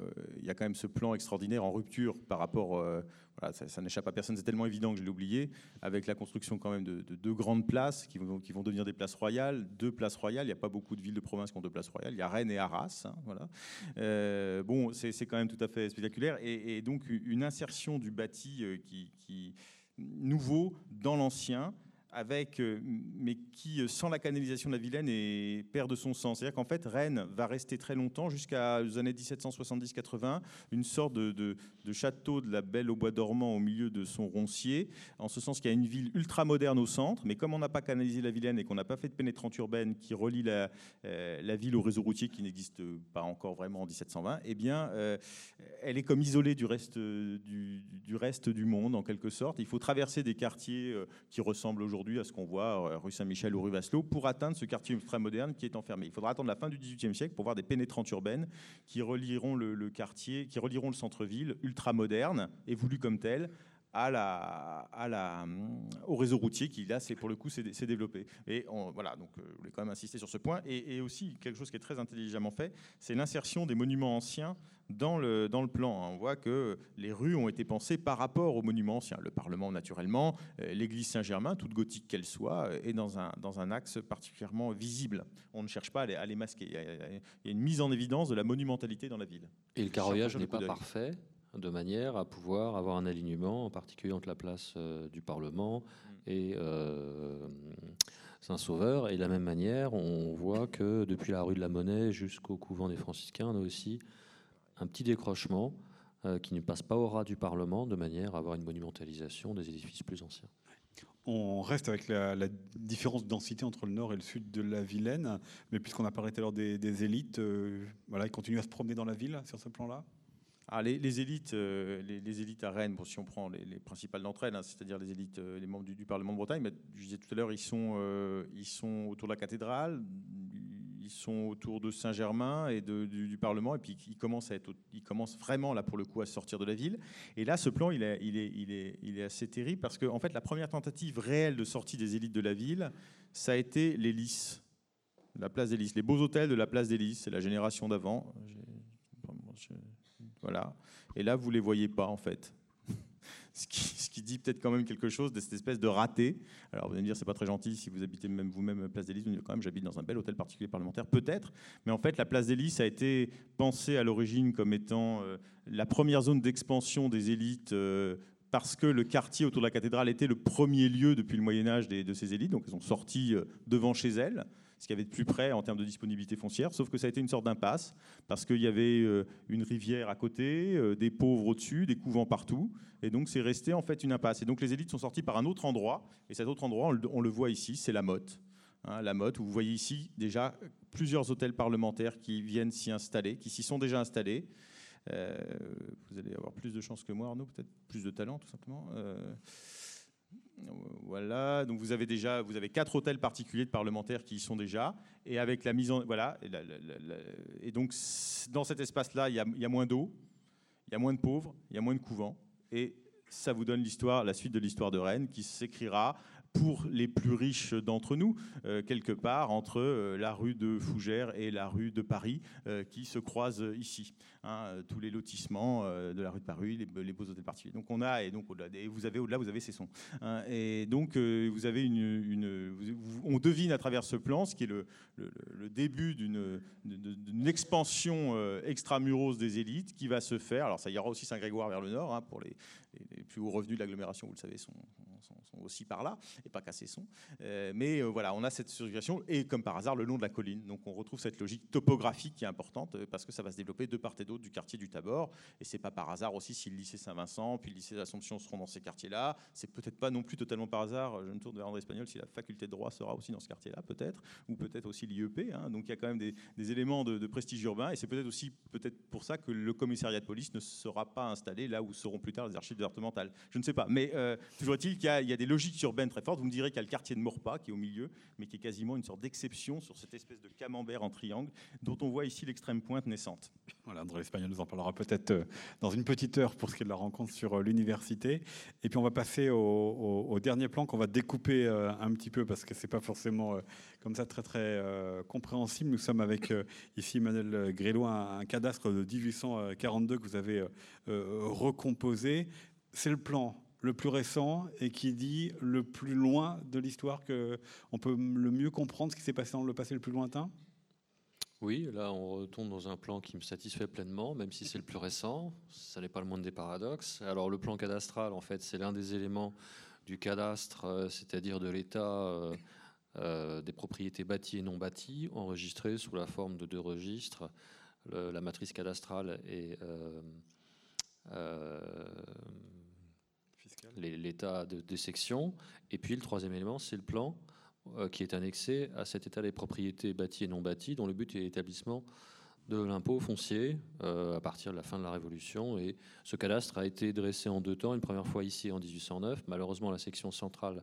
y a quand même ce plan extraordinaire en rupture par rapport. Euh, ça, n'échappe à personne, c'est tellement évident que je l'ai oublié, avec la construction quand même de, deux grandes places qui vont, qui vont devenir des places royales. Deux places royales, il n'y a pas beaucoup de villes de province qui ont deux places royales. Il y a Rennes et Arras. Hein, voilà. Euh, bon, c'est quand même tout à fait spectaculaire. Et, donc une insertion du bâti qui, qui nouveau dans l'ancien avec, mais qui, sans la canalisation de la Vilaine, est, perd de son sens. C'est-à-dire qu'en fait, Rennes va rester très longtemps, jusqu'aux années 1770-80, une sorte de, de, château de la Belle au bois dormant au milieu de son roncier, en ce sens qu'il y a une ville ultra moderne au centre, mais comme on n'a pas canalisé la Vilaine et qu'on n'a pas fait de pénétrante urbaine qui relie la, la ville au réseau routier qui n'existe pas encore vraiment en 1720, eh bien, elle est comme isolée du reste du, du, reste du monde, en quelque sorte. Il faut traverser des quartiers qui ressemblent aujourd'hui à ce qu'on voit euh, rue Saint-Michel ou rue Vasselot pour atteindre ce quartier ultra-moderne qui est enfermé. Il faudra attendre la fin du XVIIIe siècle pour voir des pénétrantes urbaines qui relieront le, quartier, qui relieront le centre-ville ultra-moderne et voulu comme tel à la, à la, au réseau routier qui, là, pour le coup, s'est développé. Et on, voilà, donc euh, je voulais quand même insister sur ce point. Et, et aussi, quelque chose qui est très intelligemment fait, c'est l'insertion des monuments anciens dans le, dans le plan. On voit que les rues ont été pensées par rapport aux monuments anciens. Le Parlement, naturellement, euh, l'église Saint-Germain, toute gothique qu'elle soit, est dans un, dans un axe particulièrement visible. On ne cherche pas à les, masquer. Il y, a, une mise en évidence de la monumentalité dans la ville. Et le carroyage n'est pas parfait de manière à pouvoir avoir un alignement, en particulier entre la place euh, du Parlement mm. et euh, Saint-Sauveur. Et de la même manière, on voit que depuis la rue de la Monnaie jusqu'au couvent des Franciscains, on a aussi un petit décrochement euh, qui ne passe pas au ras du Parlement, de manière à avoir une monumentalisation des édifices plus anciens. On reste avec la, différence de densité entre le nord et le sud de la Vilaine, mais puisqu'on a parlé tout à l'heure des, élites, euh, voilà, ils continuent à se promener dans la ville sur ce plan-là? Ah, les, élites, euh, les, élites à Rennes, si on prend les, principales d'entre elles, hein, c'est-à-dire les élites, les membres du, Parlement de Bretagne, mais je disais tout à l'heure, ils sont, ils sont autour de la cathédrale, ils sont autour de Saint-Germain et du, Parlement, et puis ils commencent, vraiment, là, pour le coup, à sortir de la ville. Et là, ce plan, il est, assez terrible, parce qu'en en fait, la première tentative réelle de sortie des élites de la ville, ça a été les lys, la place des lys, les beaux hôtels de la place des lys, c'est la génération d'avant. Et là, vous les voyez pas, en fait ce qui, dit peut-être quand même quelque chose de cette espèce de raté. Alors vous allez me dire, c'est pas très gentil si vous habitez même vous-même Place des. Vous quand même, j'habite dans un bel hôtel particulier parlementaire, peut-être. Mais en fait, la Place des a été pensée à l'origine comme étant euh, la première zone d'expansion des élites. Euh, parce que le quartier autour de la cathédrale était le premier lieu depuis le Moyen Âge de ces élites, donc elles sont sorties euh, devant chez elles ce qu'il y avait de plus près en termes de disponibilité foncière, sauf que ça a été une sorte d'impasse, parce qu'il y avait euh, une rivière à côté, euh, des pauvres au-dessus, des couvents partout, et donc c'est resté en fait une impasse. Et donc les élites sont sorties par un autre endroit, et cet autre endroit, on le, voit ici, c'est la Motte. Hein, la Motte, où vous voyez ici déjà plusieurs hôtels parlementaires qui viennent s'y installer, qui s'y sont déjà installés. Euh, vous allez avoir plus de chance que moi, Arnaud, peut-être plus de talent, tout simplement. Voilà, donc vous avez déjà vous avez quatre hôtels particuliers de parlementaires qui y sont déjà, et avec la mise en voilà, et, donc dans cet espace-là, il, il y a, moins d'eau, il y a moins de pauvres, il y a moins de couvents, et ça vous donne l'histoire, la suite de l'histoire de Rennes, qui s'écrira pour les plus riches d'entre nous, euh, quelque part entre euh, la rue de Fougères et la rue de Paris, euh, qui se croisent ici. Hein, tous les lotissements de la rue de Paris, les, beaux hôtels particuliers. Donc on a, et donc au-delà, vous avez au-delà, vous avez ces sons. Hein. et donc vous avez une, on devine à travers ce plan, ce qui est le, début d'une expansion extramuros des élites qui va se faire. Alors ça aura aussi Saint-Grégoire vers le nord, hein, pour les, plus hauts revenus de l'agglomération, vous le savez, sont aussi par là, et pas qu'à son. Euh, mais euh, voilà, on a cette circulation, et comme par hasard, le long de la colline. Donc on retrouve cette logique topographique qui est importante, euh, parce que ça va se développer de part et d'autre du quartier du Tabor. Et c'est pas par hasard aussi si le lycée Saint-Vincent, puis le lycée d'Assomption seront dans ces quartiers-là. C'est peut-être pas non plus totalement par hasard, je me tourne vers André Espagnol, si la faculté de droit sera aussi dans ce quartier-là, peut-être, ou peut-être aussi l'IEP. Hein. Donc il y a quand même des, éléments de, prestige urbain, et c'est peut-être aussi peut-être pour ça que le commissariat de police ne sera pas installé là où seront plus tard les archives départementales. Je ne sais pas. Mais toujours est-il qu'il y, y, a des logiques urbaines très fortes. Vous me direz qu'il y a le quartier de Maurepas qui est au milieu, mais qui est quasiment une sorte d'exception sur cette espèce de camembert en triangle dont on voit ici l'extrême pointe naissante. Voilà, André Espagnol nous en parlera peut-être euh, dans une petite heure pour ce qui est de la rencontre sur euh, l'université. Et puis on va passer au, dernier plan qu'on va découper euh, un petit peu parce que c'est pas forcément comme ça très très compréhensible. Nous sommes avec ici Emmanuel Grélois, un, un cadastre de 1842 que vous avez recomposé. C'est le plan le plus récent et qui dit le plus loin de l'histoire que on peut le mieux comprendre ce qui s'est passé dans le passé le plus lointain? Oui, là on retourne dans un plan qui me satisfait pleinement, même si c'est le plus récent. Ça n'est pas le moindre des paradoxes. Alors le plan cadastral, en fait, c'est l'un des éléments du cadastre, c'est-à-dire de l'état des propriétés bâties et non bâties, enregistrées sous la forme de deux registres, la matrice cadastrale et l'état de, des sections. Et puis le troisième élément, c'est le plan euh, qui est annexé à cet état des propriétés bâties et non bâties, dont le but est l'établissement de l'impôt foncier euh, à partir de la fin de la Révolution. Et ce cadastre a été dressé en deux temps. Une première fois ici en 1809. Malheureusement, la section centrale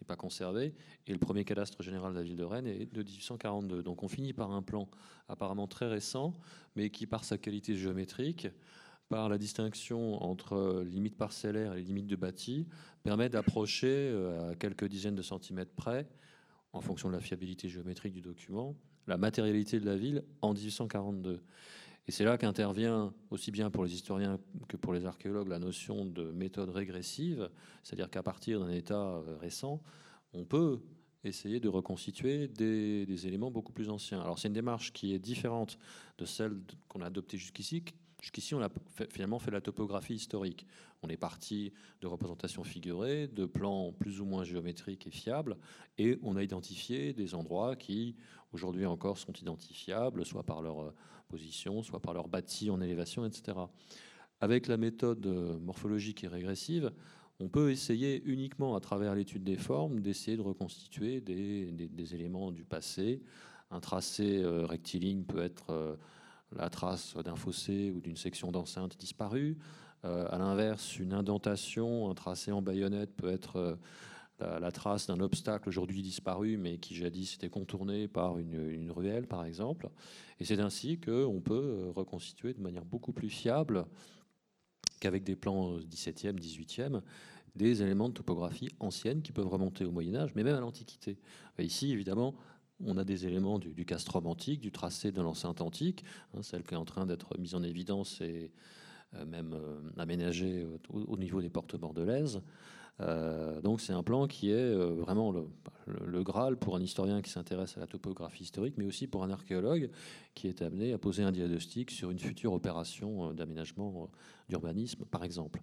n'est pas conservée. Et le premier cadastre général de la ville de Rennes est de 1842. Donc on finit par un plan apparemment très récent, mais qui, par sa qualité géométrique, par la distinction entre limites parcellaires et limites de bâti, permet d'approcher euh, à quelques dizaines de centimètres près en fonction de la fiabilité géométrique du document, la matérialité de la ville en 1842. Et c'est là qu'intervient, aussi bien pour les historiens que pour les archéologues, la notion de méthode régressive, c'est-à-dire qu'à partir d'un état euh, récent, on peut essayer de reconstituer des, des éléments beaucoup plus anciens. Alors c'est une démarche qui est différente de celle qu'on a adoptée jusqu'ici, Jusqu'ici, on a finalement fait la topographie historique. On est parti de représentations figurées, de plans plus ou moins géométriques et fiables, et on a identifié des endroits qui, aujourd'hui encore, sont identifiables, soit par leur euh, position, soit par leur bâti en élévation, etc. Avec la méthode euh, morphologique et régressive, on peut essayer uniquement à travers l'étude des formes d'essayer de reconstituer des, éléments du passé. Un tracé euh, rectiligne peut être la trace d'un fossé ou d'une section d'enceinte disparue. Euh, à l'inverse, une indentation, un tracé en baïonnette peut être euh, la, trace d'un obstacle aujourd'hui disparu, mais qui jadis était contourné par une, ruelle, par exemple. Et c'est ainsi qu'on peut euh, reconstituer de manière beaucoup plus fiable qu'avec des plans 17e, 18e, des éléments de topographie ancienne qui peuvent remonter au Moyen Âge, mais même à l'Antiquité. Ici, évidemment, on a des éléments du, du castrum antique, du tracé de l'enceinte antique, hein, celle qui est en train d'être mise en évidence et euh, même euh, aménagée au, niveau des portes bordelaises. Euh, donc c'est un plan qui est vraiment le, Graal pour un historien qui s'intéresse à la topographie historique, mais aussi pour un archéologue qui est amené à poser un diagnostic sur une future opération d'aménagement d'urbanisme, par exemple.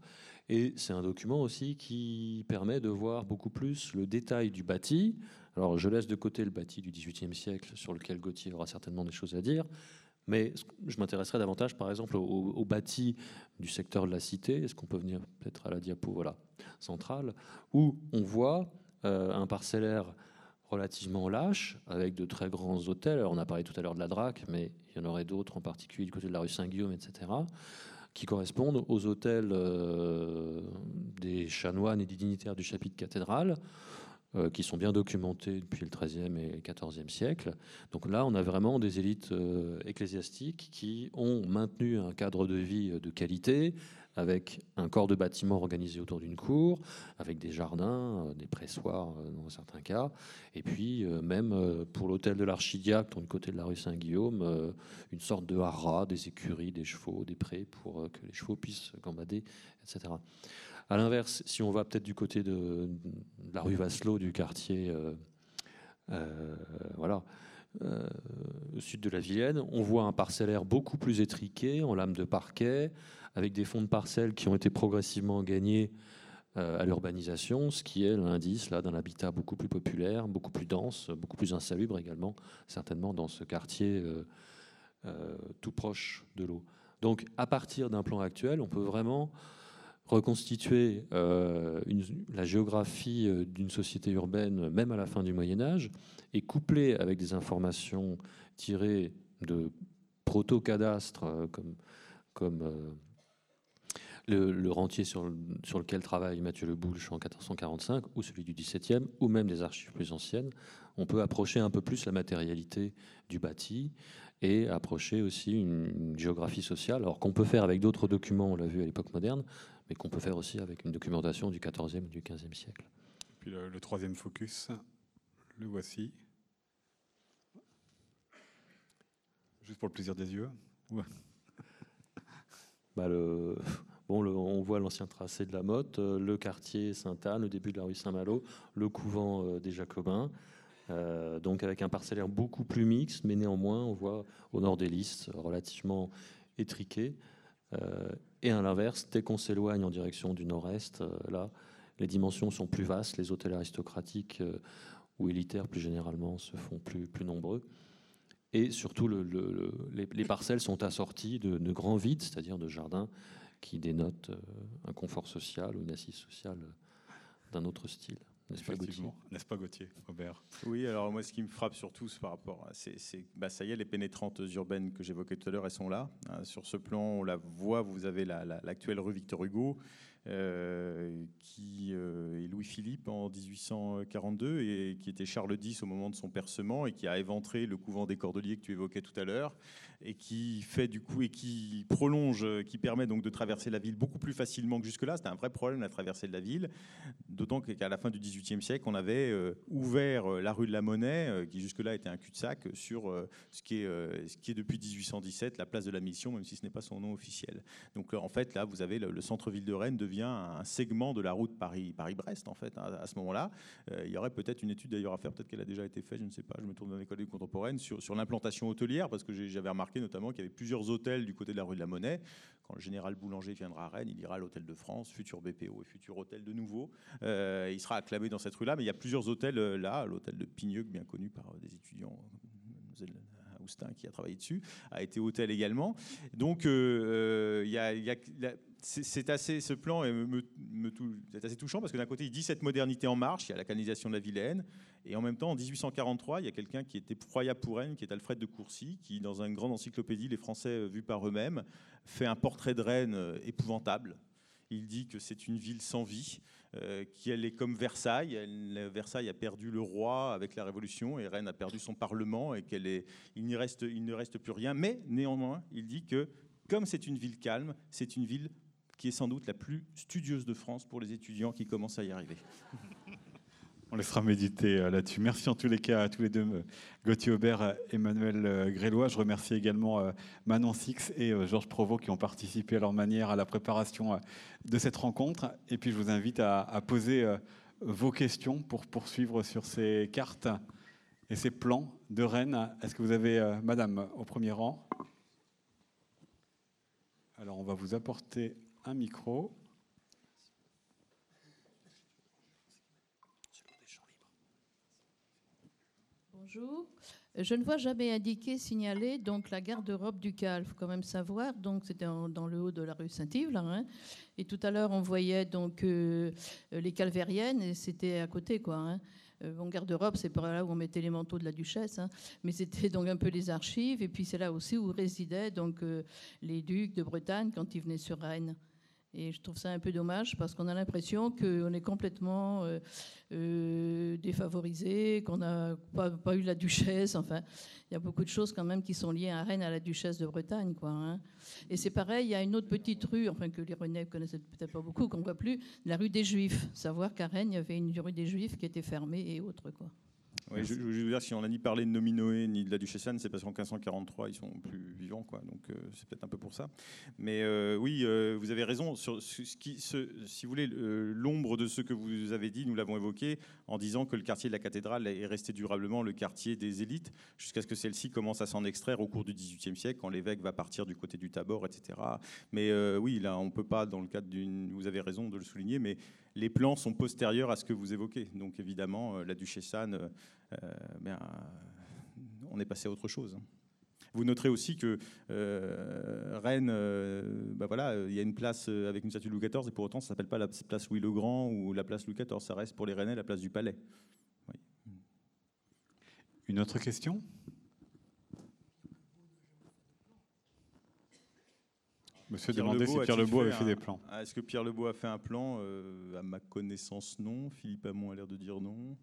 Et c'est un document aussi qui permet de voir beaucoup plus le détail du bâti, alors je laisse de côté le bâti du XVIIIe siècle, sur lequel Gauthier aura certainement des choses à dire, mais je m'intéresserai davantage, par exemple, au, bâti du secteur de la cité. Est-ce qu'on peut venir peut-être à la diapo voilà, centrale, où on voit euh, un parcellaire relativement lâche, avec de très grands hôtels. on a parlé tout à l'heure de la Drac, mais il y en aurait d'autres, en particulier du côté de la rue Saint-Guillaume, etc., qui correspondent aux hôtels euh, des chanoines et des dignitaires du chapitre cathédral, euh, qui sont bien documentés depuis le XIIIe et XIVe siècle. Donc là, on a vraiment des élites euh, ecclésiastiques qui ont maintenu un cadre de vie euh, de qualité, avec un corps de bâtiment organisé autour d'une cour, avec des jardins, des pressoirs dans certains cas, et puis même pour l'hôtel de l'archidiacre, du côté de la rue Saint-Guillaume, une sorte de haras, des écuries, des chevaux, des prés pour que les chevaux puissent gambader, etc. À l'inverse, si on va peut-être du côté de, la rue Vasselot, du quartier, euh, euh, voilà, euh, sud de la Vilaine, on voit un parcellaire beaucoup plus étriqué, en lame de parquet, avec des fonds de parcelles qui ont été progressivement gagnés à l'urbanisation, ce qui est l'indice là d'un habitat beaucoup plus populaire, beaucoup plus dense, beaucoup plus insalubre également, certainement dans ce quartier tout proche de l'eau. Donc, à partir d'un plan actuel, on peut vraiment reconstituer euh, la géographie euh, d'une société urbaine, même à la fin du Moyen Âge, et couplée avec des informations tirées de proto-cadastres euh, comme, le, rentier sur, lequel travaille Mathieu Le en 1445, ou celui du XVIIe, ou même des archives plus anciennes, on peut approcher un peu plus la matérialité du bâti et approcher aussi une, une géographie sociale, alors qu'on peut faire avec d'autres documents, on l'a vu à l'époque moderne, mais qu'on peut faire aussi avec une documentation du XIVe ou du XVe siècle. Puis le, troisième focus, le voici. Juste pour le plaisir des yeux. Bah le, bon, on voit l'ancien tracé de la Motte, euh, le quartier Sainte-Anne, le début de la rue Saint-Malo, le couvent euh, des Jacobins. Euh, donc avec un parcellaire beaucoup plus mixte, mais néanmoins on voit au nord des listes relativement étriqué. Et à l'inverse, dès qu'on s'éloigne en direction du nord-est, euh, là, les dimensions sont plus vastes, les hôtels aristocratiques ou élitaires plus généralement se font plus, plus nombreux. Et surtout, les, parcelles sont assorties de, de grands vides, c'est-à-dire de jardins qui dénotent un confort social ou une assise sociale d'un autre style. N'est-ce pas Gauthier N'est-ce pas Gauthier, Robert Oui, alors moi ce qui me frappe surtout par rapport à c'est, bah, ça y est, les pénétrantes urbaines que j'évoquais tout à l'heure, elles sont là. Hein, sur ce plan, on la voit, vous avez l'actuelle rue Victor Hugo, qui euh, est Louis-Philippe en 1842 et qui était Charles X au moment de son percement et qui a éventré le couvent des Cordeliers que tu évoquais tout à l'heure et qui fait du coup et qui prolonge, qui permet donc de traverser la ville beaucoup plus facilement que jusque-là. C'était un vrai problème la traversée de la ville, d'autant qu'à la fin du XVIIIe siècle, on avait euh, ouvert euh, la rue de la Monnaie, euh, qui jusque-là était un cul-de-sac, sur ce qui, est, ce qui est depuis 1817 la place de la Mission, même si ce n'est pas son nom officiel. Donc en fait, là, vous avez le, centre-ville de Rennes devient un segment de la route Paris-Brest, en fait, à, ce moment-là. il y aurait peut-être une étude d'ailleurs à faire, peut-être qu'elle a déjà été faite, je ne sais pas, je me tourne dans l'école contemporaine, sur, sur l'implantation hôtelière, parce que j'avais remarqué notamment qu'il y avait plusieurs hôtels du côté de la rue de la Monnaie. Quand le général Boulanger viendra à Rennes, il ira à l'hôtel de France, futur BPO et futur hôtel de nouveau. Euh, il sera acclamé dans cette rue-là, mais il y a plusieurs hôtels euh, là, l'hôtel de Pigneux, bien connu par des étudiants Austin qui a travaillé dessus, a été hôtel également. Donc, euh, il y a, c'est assez, ce plan est, assez touchant parce que d'un côté, il dit cette modernité en marche, il y a la canalisation de la Vilaine, et en même temps, en 1843, il y a quelqu'un qui était Froya pour Rennes, qui est Alfred de Courcy, qui, dans une grande encyclopédie, Les Français vus par eux-mêmes, fait un portrait de Rennes euh, épouvantable. Il dit que c'est une ville sans vie, euh, qu'elle est comme Versailles. Versailles a perdu le roi avec la Révolution et Rennes a perdu son parlement et qu'elle est, il, reste, il ne reste plus rien. Mais néanmoins, il dit que comme c'est une ville calme, c'est une ville qui est sans doute la plus studieuse de France pour les étudiants qui commencent à y arriver. On laissera méditer euh, là-dessus. Merci en tous les cas à tous les deux, euh, Gauthier Aubert et Emmanuel euh, Grélois. Je remercie également Manon Six et Georges Provost qui ont participé à leur manière à la préparation de cette rencontre. Et puis je vous invite à, poser vos questions pour poursuivre sur ces cartes et ces plans de Rennes. Est-ce que vous avez, Madame, au premier rang? Alors on va vous apporter un micro. Bonjour. Je ne vois jamais indiqué, signalé, donc la garde-robe du Cal. Il faut quand même savoir. Donc c'était dans le haut de la rue Saint-Yves. Hein. Et tout à l'heure, on voyait donc euh, les calvériennes, et c'était à côté, quoi. Hein. Euh, garde-robe, c'est par là où on mettait les manteaux de la duchesse, hein. mais c'était donc un peu les archives. Et puis c'est là aussi où résidaient donc euh, les ducs de Bretagne quand ils venaient sur Rennes. Et je trouve ça un peu dommage parce qu'on a l'impression qu'on est complètement euh, euh, défavorisé, qu'on n'a pas, eu la duchesse. Enfin, il y a beaucoup de choses quand même qui sont liées à Rennes, à la duchesse de Bretagne. Quoi, hein. Et c'est pareil, il y a une autre petite rue, enfin que les Rennais connaissaient peut-être pas beaucoup, qu'on ne voit plus, la rue des Juifs. Savoir qu'à Rennes, il y avait une rue des Juifs qui était fermée et autres. Quoi. Oui, je, veux dire, si on n'a ni parlé de Nominoé ni de la duchesse Anne, c'est parce qu'en 1543, ils sont plus vivants, quoi. Donc euh, c'est peut-être un peu pour ça. Mais euh, oui, euh, vous avez raison. Sur ce qui, si vous voulez, l'ombre de ce que vous avez dit, nous l'avons évoqué en disant que le quartier de la cathédrale est resté durablement le quartier des élites, jusqu'à ce que celle-ci commence à s'en extraire au cours du XVIIIe siècle, quand l'évêque va partir du côté du Tabor, etc. Mais oui, là, on peut pas, dans le cadre d'une, vous avez raison de le souligner, mais les plans sont postérieurs à ce que vous évoquez. Donc évidemment, euh, la duchesse Anne, euh, euh, ben, on est passé à autre chose. Vous noterez aussi que Rennes, ben voilà, il y a une place avec une statue de Louis XIV, et pour autant, ça s'appelle pas la place Louis le Grand ou la place Louis XIV. Ça reste pour les Rennais la place du Palais. Une autre question? Monsieur Pierre demandait si Pierre Lebeau avait fait, des plans. Ah, est-ce que Pierre Lebeau a fait un plan euh, À ma connaissance, non. Philippe Hamon a l'air de dire non.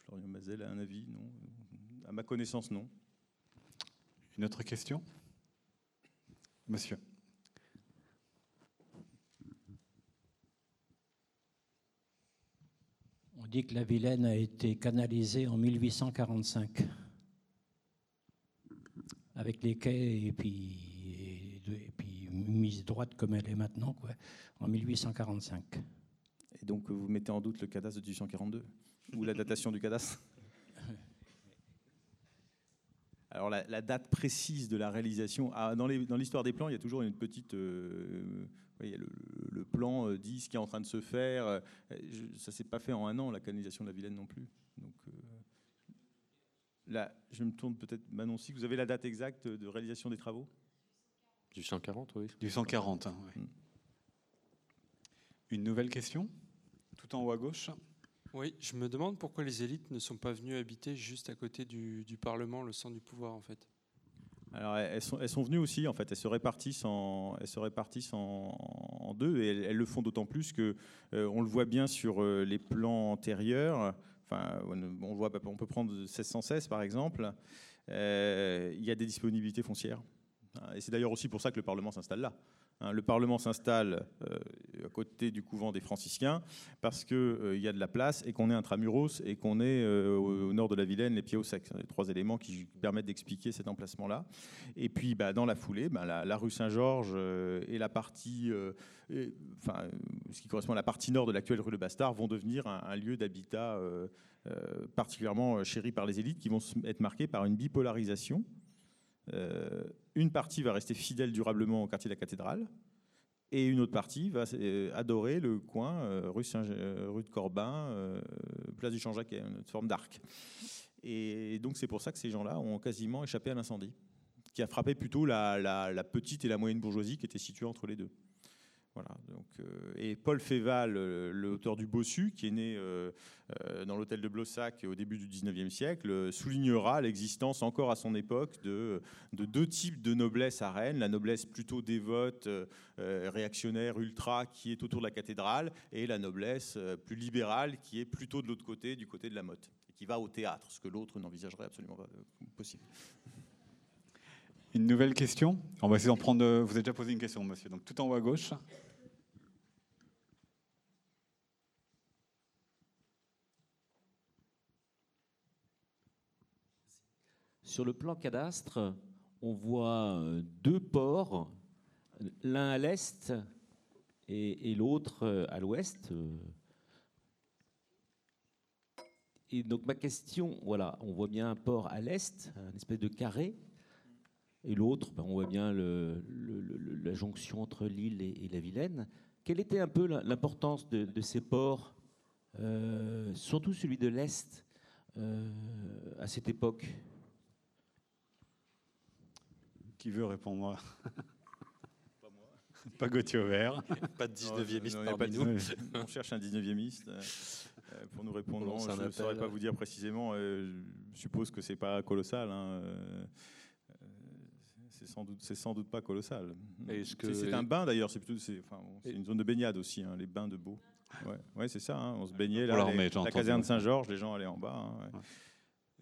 Florian Mazel a un avis Non. À ma connaissance, non. Une autre question? Monsieur. On dit que la Vilaine a été canalisée en 1845 avec les quais et puis mise droite comme elle est maintenant, quoi, en 1845. Et donc vous mettez en doute le cadastre de 1842 ou la datation du cadastre? Alors la, date précise de la réalisation, ah, dans l'histoire des plans, il y a toujours une petite... Euh, le, plan euh, dit ce qui est en train de se faire. Euh, je- ça s'est pas fait en un an, la canalisation de la Vilaine non plus. Donc, là, je me tourne peut-être, Manon, si vous avez la date exacte de réalisation des travaux? Du 140, oui. Du 140. hein, ouais. Mm. Une nouvelle question? Tout en haut à gauche? Oui, je me demande pourquoi les élites ne sont pas venues habiter juste à côté du, du Parlement, le centre du pouvoir, en fait. Alors, elles sont, elles sont venues aussi, en fait. Elles se répartissent en, elles se répartissent en, en deux, et elles, elles le font d'autant plus que euh, on le voit bien sur euh, les plans antérieurs. Enfin, on, on voit, on peut prendre 1616 par exemple. Euh, il y a des disponibilités foncières, et c'est d'ailleurs aussi pour ça que le Parlement s'installe là. Hein, le Parlement s'installe euh, à côté du couvent des franciscains parce qu'il y a de la place et qu'on est intramuros et qu'on est euh, au, nord de la Vilaine, les pieds au sec. Les trois éléments qui permettent d'expliquer cet emplacement-là. Et puis, bah, dans la foulée, bah, la, rue Saint-Georges euh, et la partie, euh, enfin, euh, ce qui correspond à la partie nord de l'actuelle rue de Bastard, vont devenir un, lieu d'habitat euh, euh, particulièrement euh, chéri par les élites, qui vont être marqués par une bipolarisation. Euh, une partie va rester fidèle durablement au quartier de la cathédrale. Et une autre partie va euh, adorer le coin euh, rue, Saint- euh, rue de Corbin, place du Champ-Jacques, une forme d'arc. Et donc c'est pour ça que ces gens-là ont quasiment échappé à l'incendie, qui a frappé plutôt la, la- la petite et la moyenne bourgeoisie qui était située entre les deux. Voilà, donc, euh, et Paul Féval, euh, l'auteur du Bossu, qui est né euh, dans l'hôtel de Blossac au début du 19e siècle, soulignera l'existence encore à son époque de, de deux types de noblesse à Rennes. La noblesse plutôt dévote, réactionnaire, ultra, qui est autour de la cathédrale, et la noblesse plus libérale, qui est plutôt de l'autre côté, du côté de la motte, et qui va au théâtre, ce que l'autre n'envisagerait absolument pas possible. Une nouvelle question? On va essayer d'en prendre. euh, Vous avez déjà posé une question, monsieur. Donc tout en haut à gauche. Sur le plan cadastre, on voit euh, deux ports, l'un à l'est et, et l'autre euh, à l'ouest. Et donc ma question, voilà, on voit bien un port à l'est, un espèce de carré, et l'autre, ben, on voit bien le- le- le- la jonction entre l'île et, et la Vilaine. Quelle était un peu l'importance de, de ces ports, euh, surtout celui de l'est, euh, à cette époque? Qui veut répondre Pas moi. Pas Gauthier Auvert. Pas de 19e Non, non, parmi nous. 19e. On cherche un 19e pour nous répondre. On Non, je ne saurais pas vous dire précisément. euh, je suppose que c'est pas colossal. hein, euh, euh, C'est sans doute, c'est sans doute pas colossal. C'est que- c'est un bain d'ailleurs. C'est plutôt, c'est, enfin, une zone de baignade aussi, hein, les bains de Beau. Ouais, ouais, c'est ça. hein, on se baignait là. Les- la caserne. Saint-Georges, les gens allaient en bas. hein, ouais.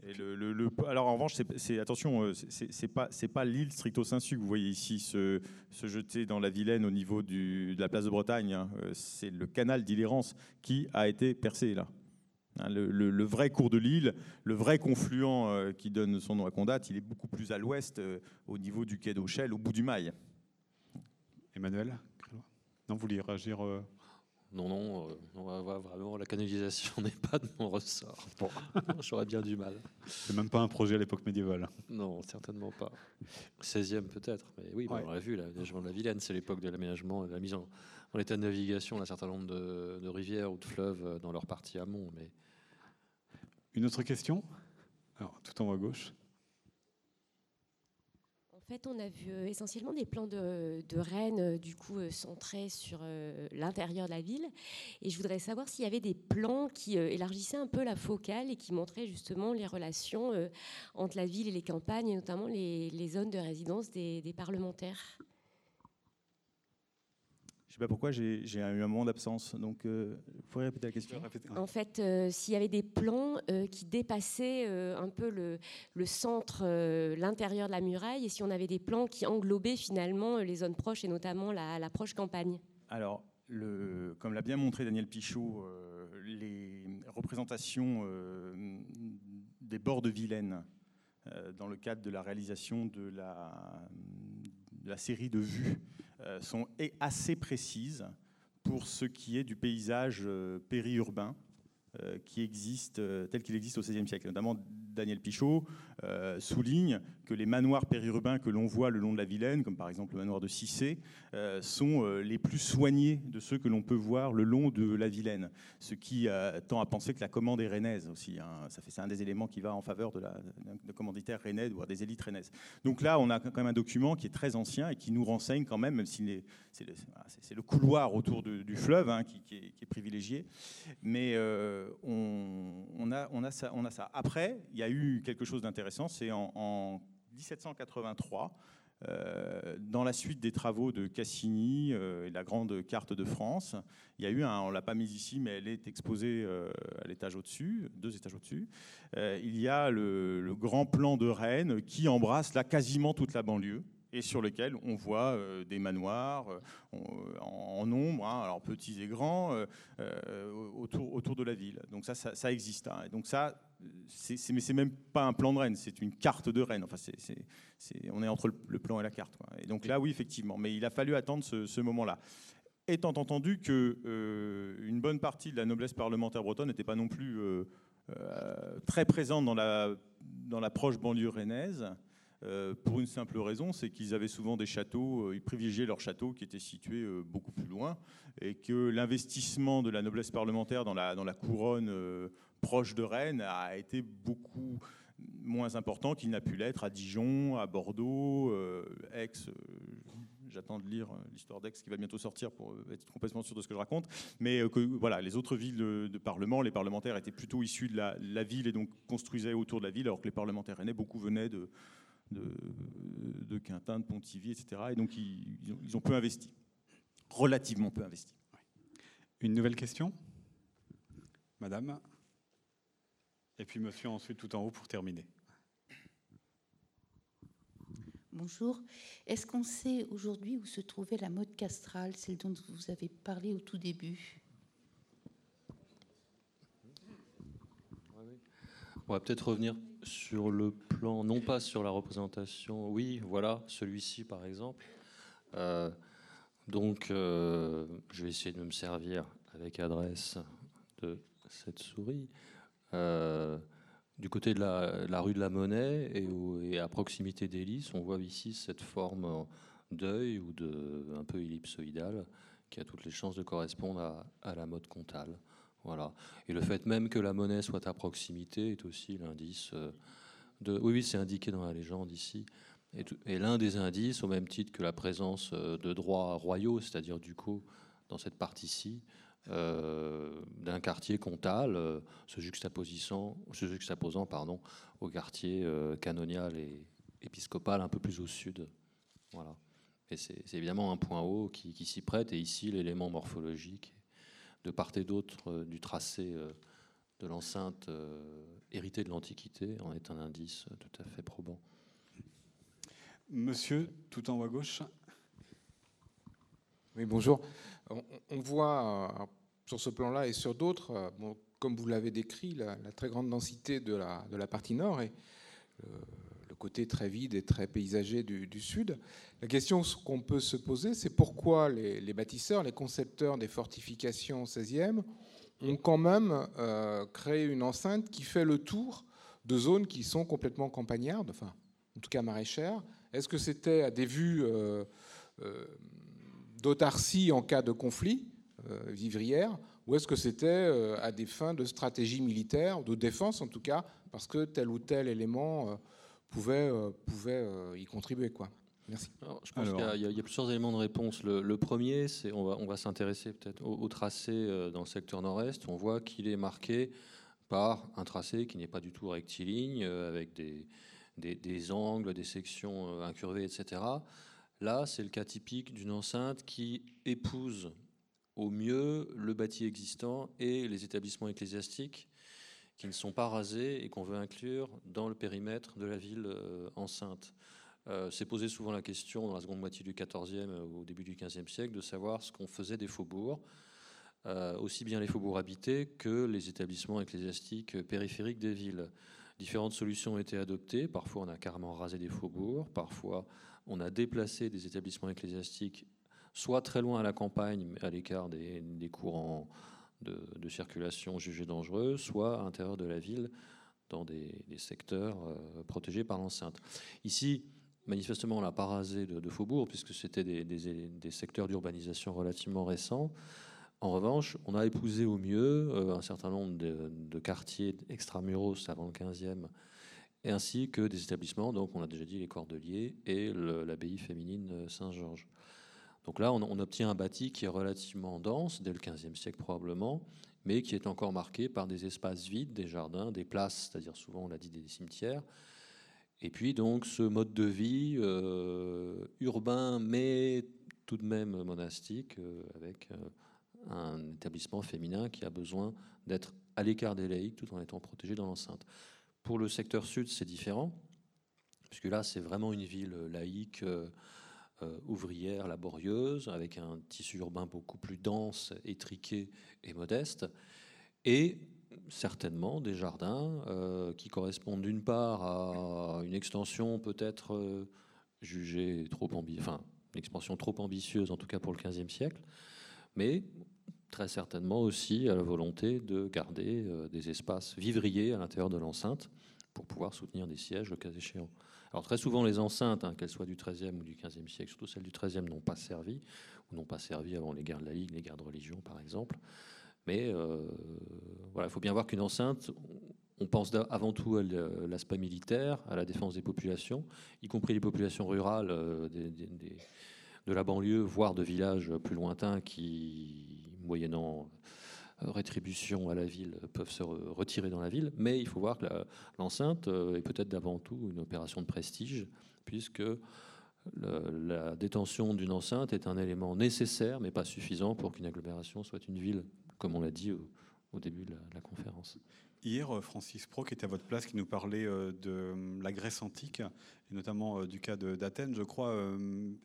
Et le, le- le- alors en revanche, c'est, attention, euh, c'est, pas, c'est pas l'île stricto sensu que vous voyez ici se, se jeter dans la Vilaine au niveau du- de la place de Bretagne. hein. Euh, C'est le canal d'Illérance qui a été percé là. Hein, Le, vrai cours de l'île, le vrai confluent euh, qui donne son nom à Condat, il est beaucoup plus à l'ouest, euh, au niveau du quai d'Auchel, au bout du Mail. Emmanuel Non, vous vouliez réagir euh, Non, non, euh, on va vraiment, la canalisation n'est pas de mon ressort. Bon, j'aurais bien du mal. C'est même pas un projet à l'époque médiévale. Non, certainement pas. 16e peut-être, mais oui, bah, Ouais. on l'a vu, l'aménagement de la Vilaine, c'est l'époque de l'aménagement, de la mise en, en état de navigation d'un certain nombre de, de rivières ou de fleuves euh, dans leur partie amont. Mais Une autre question? Alors, tout en haut à gauche. Fait, on a vu euh, essentiellement des plans de, de Rennes, euh, du coup, euh, centrés sur l'intérieur de la ville. Et je voudrais savoir s'il y avait des plans qui élargissaient un peu la focale et qui montraient justement les relations entre la ville et les campagnes, et notamment les, les zones de résidence des, des parlementaires. Je sais pas pourquoi j'ai eu un moment d'absence. Donc, euh, vous pourriez répéter la question En fait, euh, s'il y avait des plans euh, qui dépassaient euh, un peu le, le centre, euh, l'intérieur de la muraille, et si on avait des plans qui englobaient finalement euh, les zones proches et notamment la, la proche campagne? Alors, le, comme l'a bien montré Daniel Pichot, euh, les représentations euh, des bords de Vilaine euh, dans le cadre de la réalisation de la, de la série de vues euh, sont et assez précises pour ce qui est du paysage euh, périurbain euh, qui existe, euh, tel qu'il existe au XVIe siècle. Notamment Daniel Pichot euh, souligne que les manoirs périurbains que l'on voit le long de la Vilaine, comme par exemple le manoir de Cissé, euh, sont euh, les plus soignés de ceux que l'on peut voir le long de la Vilaine. Ce qui tend à penser que la commande est rennaise aussi. Hein. Ça fait, c'est un des éléments qui va en faveur de la de commanditaire rennais, voire des élites rennaises. Donc là, on a quand même un document qui est très ancien et qui nous renseigne quand même, même si c'est le, couloir autour du fleuve hein, qui, est, privilégié. Mais on, a, on a ça. Après, il y a eu quelque chose d'intéressant, c'est en, 1783, euh, dans la suite des travaux de Cassini euh, et la grande carte de France, il y a eu un, on l'a pas mise ici, mais elle est exposée euh, à l'étage au-dessus, deux étages au-dessus. il y a le, grand plan de Rennes qui embrasse là quasiment toute la banlieue et sur lequel on voit euh, des manoirs euh, en, nombre, hein, alors petits et grands, euh, autour, autour de la ville. Donc ça, ça, existe. Hein. Et donc ça, c'est, mais c'est même pas un plan de Rennes, c'est une carte de Rennes. Enfin, on est entre le, plan et la carte. Et donc là, oui, effectivement. Mais il a fallu attendre ce, moment-là. Étant entendu que une bonne partie de la noblesse parlementaire bretonne n'était pas non plus très présente dans la, dans la proche banlieue rennaise, euh, pour une simple raison, c'est qu'ils avaient souvent des châteaux, euh, ils privilégiaient leurs châteaux qui étaient situés euh, beaucoup plus loin, et que l'investissement de la noblesse parlementaire dans la, dans la couronne proche de Rennes a été beaucoup moins important qu'il n'a pu l'être à Dijon, à Bordeaux, Aix. J'attends de lire l'histoire d'Aix qui va bientôt sortir pour être complètement sûr de ce que je raconte. Mais voilà, les autres villes de, Parlement, les parlementaires étaient plutôt issus de la, la, ville et donc construisaient autour de la ville, alors que les parlementaires rennais, beaucoup venaient de, de, de Quintin, de Pontivy, etc. Et donc, ils, ont, peu investi, relativement peu investi. Une nouvelle question? Madame? Et puis monsieur ensuite tout en haut pour terminer. Bonjour. Est-ce qu'on sait aujourd'hui où se trouvait la mode castrale, celle dont vous avez parlé au tout début? On va peut-être revenir sur le plan, non pas sur la représentation, oui, voilà, celui-ci par exemple. Euh, donc, euh, je vais essayer de me servir avec adresse de cette souris. Euh, du côté de la, rue de la Monnaie et, à proximité d'Hélice, on voit ici cette forme d'œil ou de un peu ellipsoïdale qui a toutes les chances de correspondre à, la mode comtale. Voilà. Et le fait même que la monnaie soit à proximité est aussi l'indice euh, de. Oui, oui, c'est indiqué dans la légende ici. Et, l'un des indices, au même titre que la présence euh, de droits royaux, c'est-à-dire du coup, dans cette partie-ci, d'un quartier comtal, se juxtaposant, se juxtaposant pardon, au quartier canonial et épiscopal un peu plus au sud. Voilà. Et c'est évidemment un point haut qui, qui s'y prête. Et ici, l'élément morphologique de part et d'autre euh, du tracé euh, de l'enceinte euh, héritée de l'Antiquité en est un indice tout à fait probant. Monsieur, tout en haut à gauche. Oui, bonjour. On, voit sur ce plan-là et sur d'autres, comme vous l'avez décrit, la, très grande densité de la, partie nord et côté très vide et très paysager du, sud. La question qu'on peut se poser, c'est pourquoi les, bâtisseurs, les concepteurs des fortifications 16e ont quand même euh, créé une enceinte qui fait le tour de zones qui sont complètement campagnardes, enfin, en tout cas maraîchères. Est-ce que c'était à des vues euh, euh, d'autarcie en cas de conflit vivrière, ou est-ce que c'était à des fins de stratégie militaire, de défense en tout cas, parce que tel ou tel élément pouvait, euh, pouvait euh, y contribuer. Quoi. Merci. je pense qu'il y, a plusieurs éléments de réponse. Le, premier, c'est on va, on va s'intéresser peut-être au, tracé euh, dans le secteur nord-est. On voit qu'il est marqué par un tracé qui n'est pas du tout rectiligne, avec des, des, angles, des sections incurvées, etc. Là, c'est le cas typique d'une enceinte qui épouse au mieux le bâti existant et les établissements ecclésiastiques qui ne sont pas rasés et qu'on veut inclure dans le périmètre de la ville euh, enceinte. Euh, c'est posé souvent la question dans la seconde moitié du XIVe euh, au début du XVe siècle de savoir ce qu'on faisait des faubourgs, aussi bien les faubourgs habités que les établissements ecclésiastiques périphériques des villes. Différentes solutions ont été adoptées. Parfois, on a carrément rasé des faubourgs. Parfois, on a déplacé des établissements ecclésiastiques soit très loin à la campagne, à l'écart des, courants de, circulation jugée dangereuse, soit à l'intérieur de la ville dans des, secteurs protégés par l'enceinte. Ici, manifestement, on n'a pas rasé de, faubourg, puisque c'était des, secteurs d'urbanisation relativement récents. En revanche, on a épousé au mieux un certain nombre de, quartiers extramuros avant le 15e, ainsi que des établissements, donc on a déjà dit les Cordeliers et l'abbaye féminine Saint-Georges. Donc là, on, obtient un bâti qui est relativement dense, dès le XVe siècle probablement, mais qui est encore marqué par des espaces vides, des jardins, des places, c'est-à-dire souvent, on l'a dit, des cimetières. Et puis donc ce mode de vie euh, urbain, mais tout de même monastique, euh, avec euh, un établissement féminin qui a besoin d'être à l'écart des laïcs tout en étant protégé dans l'enceinte. Pour le secteur sud, c'est différent, puisque là, c'est vraiment une ville laïque euh, ouvrière, laborieuse, avec un tissu urbain beaucoup plus dense, étriqué et modeste, et certainement des jardins euh, qui correspondent d'une part à une extension peut-être euh, jugée trop ambitieuse, enfin une expansion trop ambitieuse en tout cas pour le XVe siècle, mais très certainement aussi à la volonté de garder des espaces vivriers à l'intérieur de l'enceinte pour pouvoir soutenir des sièges le cas échéant. Alors très souvent, les enceintes, hein, qu'elles soient du XIIIe ou du XVe siècle, surtout celles du XIIIe, n'ont pas servi, ou n'ont pas servi avant les guerres de la Ligue, les guerres de religion, par exemple. Mais euh, voilà, il faut bien voir qu'une enceinte, on pense avant tout à l'aspect militaire, à la défense des populations, y compris les populations rurales euh, de la banlieue, voire de villages plus lointains qui, moyennant euh, rétribution à la ville peuvent se retirer dans la ville, mais il faut voir que l'enceinte euh, est peut-être d'avant tout une opération de prestige, puisque la détention d'une enceinte est un élément nécessaire, mais pas suffisant pour qu'une agglomération soit une ville, comme on l'a dit au, début de la conférence. Hier, euh, Francis Pro, qui était à votre place, qui nous parlait euh, de euh, la Grèce antique, et notamment du cas d'Athènes, je crois,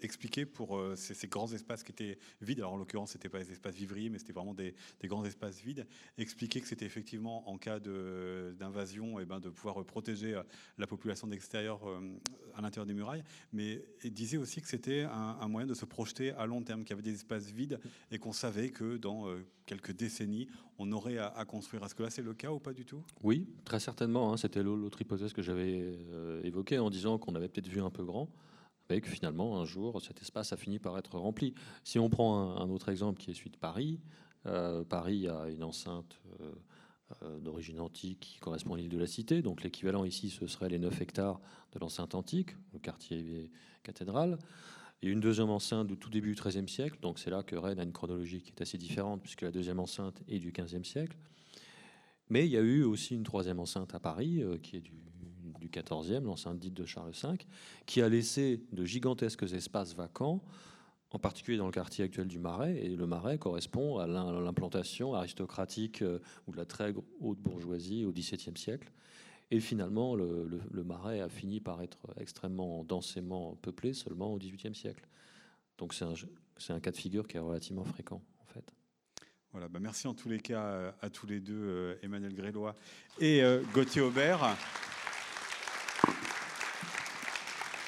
expliquer pour ces, grands espaces qui étaient vides, alors en l'occurrence, ce n'étaient pas des espaces vivriers, mais c'était vraiment des, grands espaces vides, expliquer que c'était effectivement, en cas d'invasion, et eh ben, de pouvoir protéger la population d'extérieur à l'intérieur des murailles, mais disait aussi que c'était un, moyen de se projeter à long terme, qu'il y avait des espaces vides, et qu'on savait que dans quelques décennies, on aurait à, construire. Est-ce que là, c'est le cas ou pas du tout? Oui, très certainement. Hein. C'était l'autre hypothèse que j'avais euh, évoquée en disant qu'on avait peut-être vu un peu grand, mais que finalement, un jour, cet espace a fini par être rempli. Si on prend un, autre exemple qui est celui de Paris, euh, Paris a une enceinte euh, d'origine antique qui correspond à l'île de la Cité. Donc l'équivalent ici, ce serait les 9 hectares de l'enceinte antique, le quartier cathédrale et une deuxième enceinte du tout début du XIIIe siècle. Donc c'est là que Rennes a une chronologie qui est assez différente, puisque la deuxième enceinte est du XVe siècle. Mais il y a eu aussi une troisième enceinte à Paris, euh, qui est du, du XIVe, l'enceinte dite de Charles V, qui a laissé de gigantesques espaces vacants, en particulier dans le quartier actuel du Marais. Et le Marais correspond à l'implantation aristocratique euh, ou de la très haute bourgeoisie au XVIIe siècle. Et finalement, le, marais a fini par être extrêmement densément peuplé seulement au XVIIIe siècle. Donc c'est un, cas de figure qui est relativement fréquent, en fait. Voilà, bah merci en tous les cas euh, à tous les deux, euh, Emmanuel Grélois et Gauthier Aubert.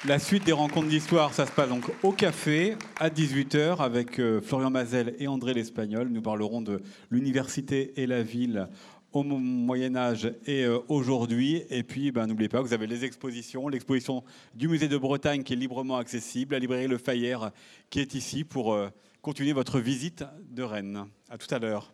La suite des rencontres d'histoire, ça se passe donc au café à 18h avec Florian Mazel et André l'Espagnol. Nous parlerons de l'université et la ville au Moyen Âge et euh, aujourd'hui. Et puis, ben, n'oubliez pas, vous avez les expositions, l'exposition du musée de Bretagne qui est librement accessible, la librairie Le Fayère qui est ici pour euh, continuer votre visite de Rennes. À tout à l'heure.